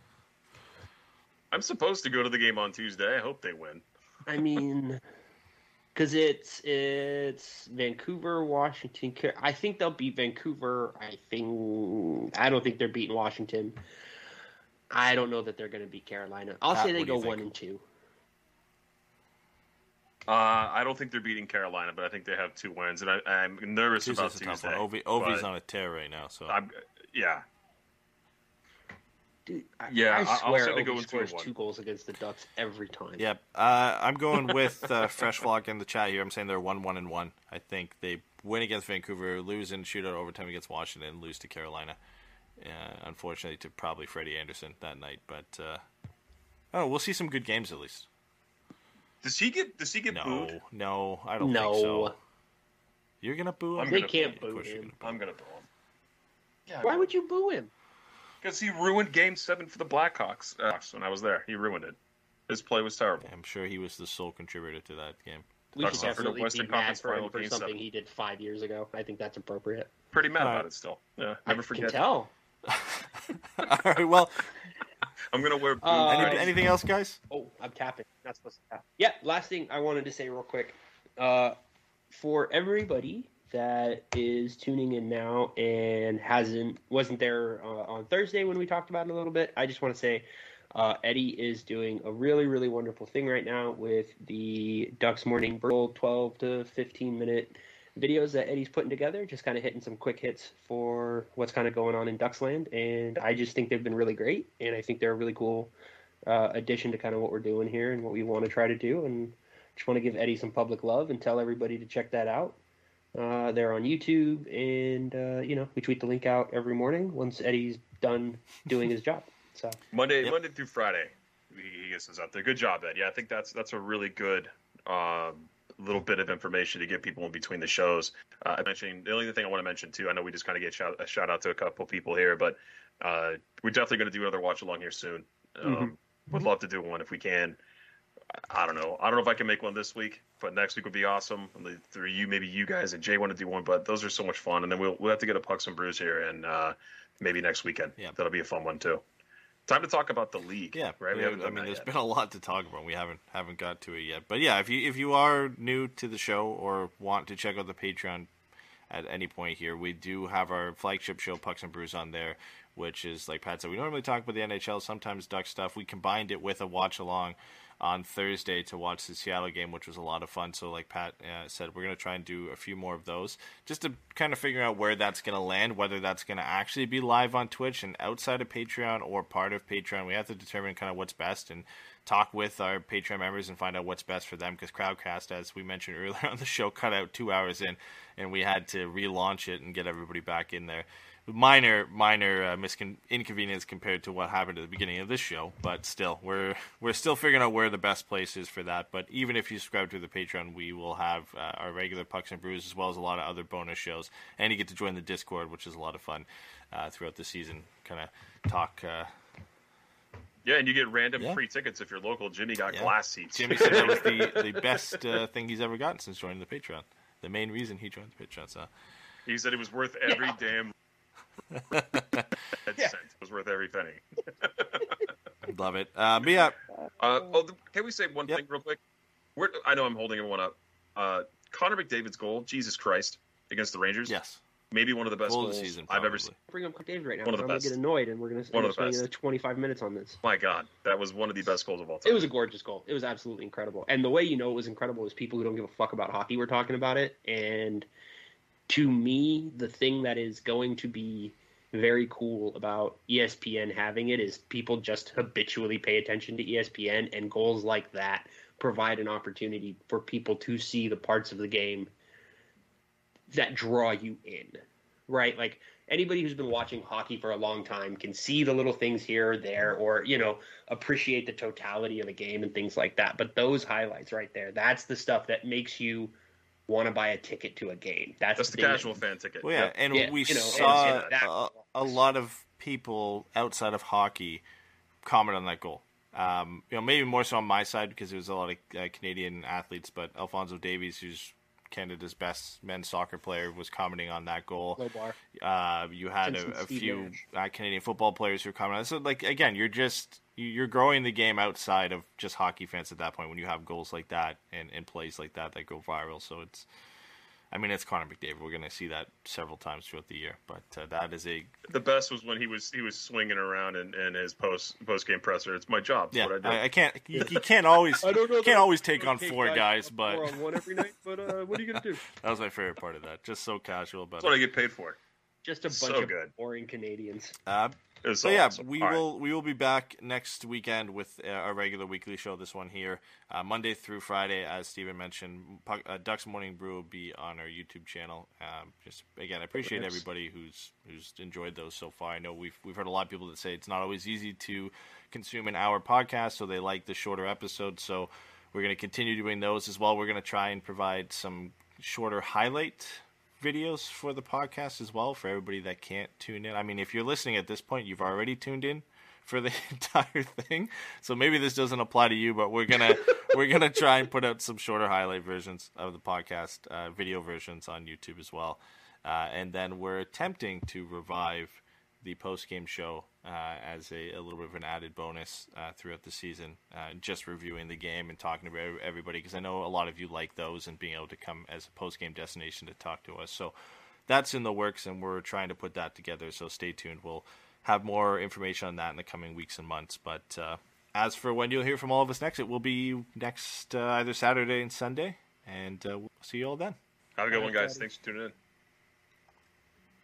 I'm supposed to go to the game on Tuesday. I hope they win. I mean, because it's it's Vancouver, Washington. I think they'll beat Vancouver. I think I don't think they're beating Washington. I don't know that they're going to beat Carolina. I'll Pat, say they go one and two. Uh, I don't think they're beating Carolina, but I think they have two wins, and I, I'm nervous about Tuesday's a tough Tuesday. Ovi, Ovi's on a tear right now, so I'm, yeah, Dude, I, Yeah, I I- I'll swear say go in two scores two goals against the Ducks every time. Yep. Uh, I'm going with uh, Fresh Vlog in the chat here. I'm saying they're one one and one. I think they win against Vancouver, lose in shootout overtime against Washington, and lose to Carolina. Uh, unfortunately, to probably Freddie Andersen that night. But uh, oh, we'll see some good games at least. does he get does he get No, booed? no, I don't No. think so. You're gonna boo I'm him? They gonna can't boo boo course you're him. I'm gonna boo him. Yeah, Why would you boo him? Because he ruined Game Seven for the Blackhawks uh, when I was there. He ruined it. His play was terrible. I'm sure he was the sole contributor to that game. We Ducks should definitely Western be mad Conference for him Final for Game something seven. he did five years ago. I think that's appropriate. Pretty mad All about it still. Yeah, never I forget. can tell. All right. Well, I'm gonna wear boots. Uh, any, Friday. anything else, guys? Oh, I'm capping. Not supposed to tap. Yeah, last thing I wanted to say real quick. Uh, for everybody that is tuning in now and hasn't wasn't there uh, on Thursday when we talked about it a little bit, I just want to say uh, Eddie is doing a really really wonderful thing right now with the Ducks Morning Brew 12 to 15 minute videos that Eddie's putting together, just kind of hitting some quick hits for what's kind of going on in Ducksland, and I just think they've been really great, and I think they're a really cool uh, addition to kind of what we're doing here and what we want to try to do. And just want to give Eddie some public love and tell everybody to check that out. Uh, they're on YouTube, and uh, you know we tweet the link out every morning once Eddie's done doing his job. So Monday, Yep. Monday through Friday, he, he gets us up there. Good job, Ed. Yeah, I think that's that's a really good um, little bit of information to get people in between the shows. Uh, I mentioned the only thing I want to mention too. I know we just kind of get shout, a shout out to a couple people here, but uh, we're definitely going to do another watch along here soon. Um, Would love to do one if we can. I- don't know. I don't know if I can make one this week, but next week would be awesome. And the three you, maybe you guys and Jay want to do one, but those are so much fun. And then we'll we'll have to get a pucks and brews here, and uh, maybe next weekend. Yeah. that'll be a fun one too. Time to talk about the league. Yeah, right. Haven't I mean, there's yet. been a lot to talk about. We haven't haven't got to it yet. But yeah, if you if you are new to the show or want to check out the Patreon at any point here, we do have our flagship show Pucks and Brews on there, which is like Pat said. We normally talk about the NHL, sometimes Duck stuff. We combined it with a watch along on Thursday to watch the Seattle game, which was a lot of fun. So, like Pat uh, said, we're going to try and do a few more of those just to kind of figure out where that's going to land, whether that's going to actually be live on Twitch and outside of Patreon or part of Patreon. We have to determine kind of what's best and talk with our Patreon members and find out what's best for them because Crowdcast, as we mentioned earlier on the show, cut out two hours in and we had to relaunch it and get everybody back in there minor minor uh, miscon- inconvenience compared to what happened at the beginning of this show but still we're we're still figuring out where the best place is for that but even if you subscribe to the patreon we will have uh, our regular pucks and brews as well as a lot of other bonus shows and you get to join the discord which is a lot of fun uh, throughout the season kind of talk uh, Yeah, and you get random Yeah. free tickets if you're local. Jimmy got Yeah. glass seats. jimmy said that was the, the best uh, thing he's ever gotten since joining the patreon the main reason he joined the patreon so he said it was worth every damn cent. It was worth every penny. love it uh, but yeah Uh, oh, th- can we say one Yep. thing real quick? We're, I know I'm holding everyone up. Uh, Connor McDavid's goal, Jesus Christ, against the Rangers. yes Maybe one of the best goal of goals the season I've ever seen. bring up David right now. One of the I'm gonna best. get annoyed, and we're gonna One of the spend best. 25 minutes on this. My God, that was one of the best goals of all time. It was a gorgeous goal. It was absolutely incredible. And the way you know it was incredible is people who don't give a fuck about hockey were talking about it. And to me, the thing that is going to be very cool about ESPN having it is people just habitually pay attention to ESPN, and goals like that provide an opportunity for people to see the parts of the game that draw you in, right? Like anybody who's been watching hockey for a long time can see the little things here or there, or you know, appreciate the totality of the game and things like that. But those highlights right there, that's the stuff that makes you want to buy a ticket to a game. That's, That's the thing that- casual fan ticket. Well, yeah, Yep. and Yeah, we you know, saw and- and that- a, a lot of people outside of hockey comment on that goal. Um, you know, maybe more so on my side because there was a lot of uh, Canadian athletes, but Alphonso Davies, who's Canada's best men's soccer player was commenting on that goal. Uh, you had a, a few uh, Canadian football players who are coming. So, like again, you're just you- you're growing the game outside of just hockey fans at that point when you have goals like that and, and plays like that that go viral. So it's, I mean, it's Connor McDavid. We're going to see that several times throughout the year. But uh, that is a The best was when he was he was swinging around in, in his post post game presser. It's my job. It's yeah. what I do. I, I can't you, you can't always I don't know. can't always take on four guys, but four on one every night. But uh, what are you gonna do? that was my favorite part of that. Just so casual but That's what I get paid for. Just a bunch So of good. boring Canadians. Uh, It was So so yeah, awesome. we All right. will we will be back next weekend with uh, our regular weekly show. This one here, uh, Monday through Friday, as Stephen mentioned. Puck, uh, Ducks Morning Brew will be on our YouTube channel. Um, just again, I appreciate Ducks. everybody who's who's enjoyed those so far. I know we've we've heard a lot of people that say it's not always easy to consume an hour podcast, so they like the shorter episodes. So we're going to continue doing those as well. We're going to try and provide some shorter highlight videos for the podcast as well for everybody that can't tune in. I mean, if you're listening at this point, you've already tuned in for the entire thing. So maybe this doesn't apply to you, but we're gonna we're gonna try and put out some shorter highlight versions of the podcast, uh, video versions on YouTube as well. Uh, and then we're attempting to revive the post game show uh, as a, a little bit of an added bonus uh, throughout the season, uh, just reviewing the game and talking to everybody because I know a lot of you like those and being able to come as a post game destination to talk to us. So that's in the works, and we're trying to put that together. So stay tuned. We'll have more information on that in the coming weeks and months. But uh, as for when you'll hear from all of us next, it will be next uh, either Saturday and Sunday, and uh, we'll see you all then. Have a good All one, guys. Daddy. Thanks for tuning in.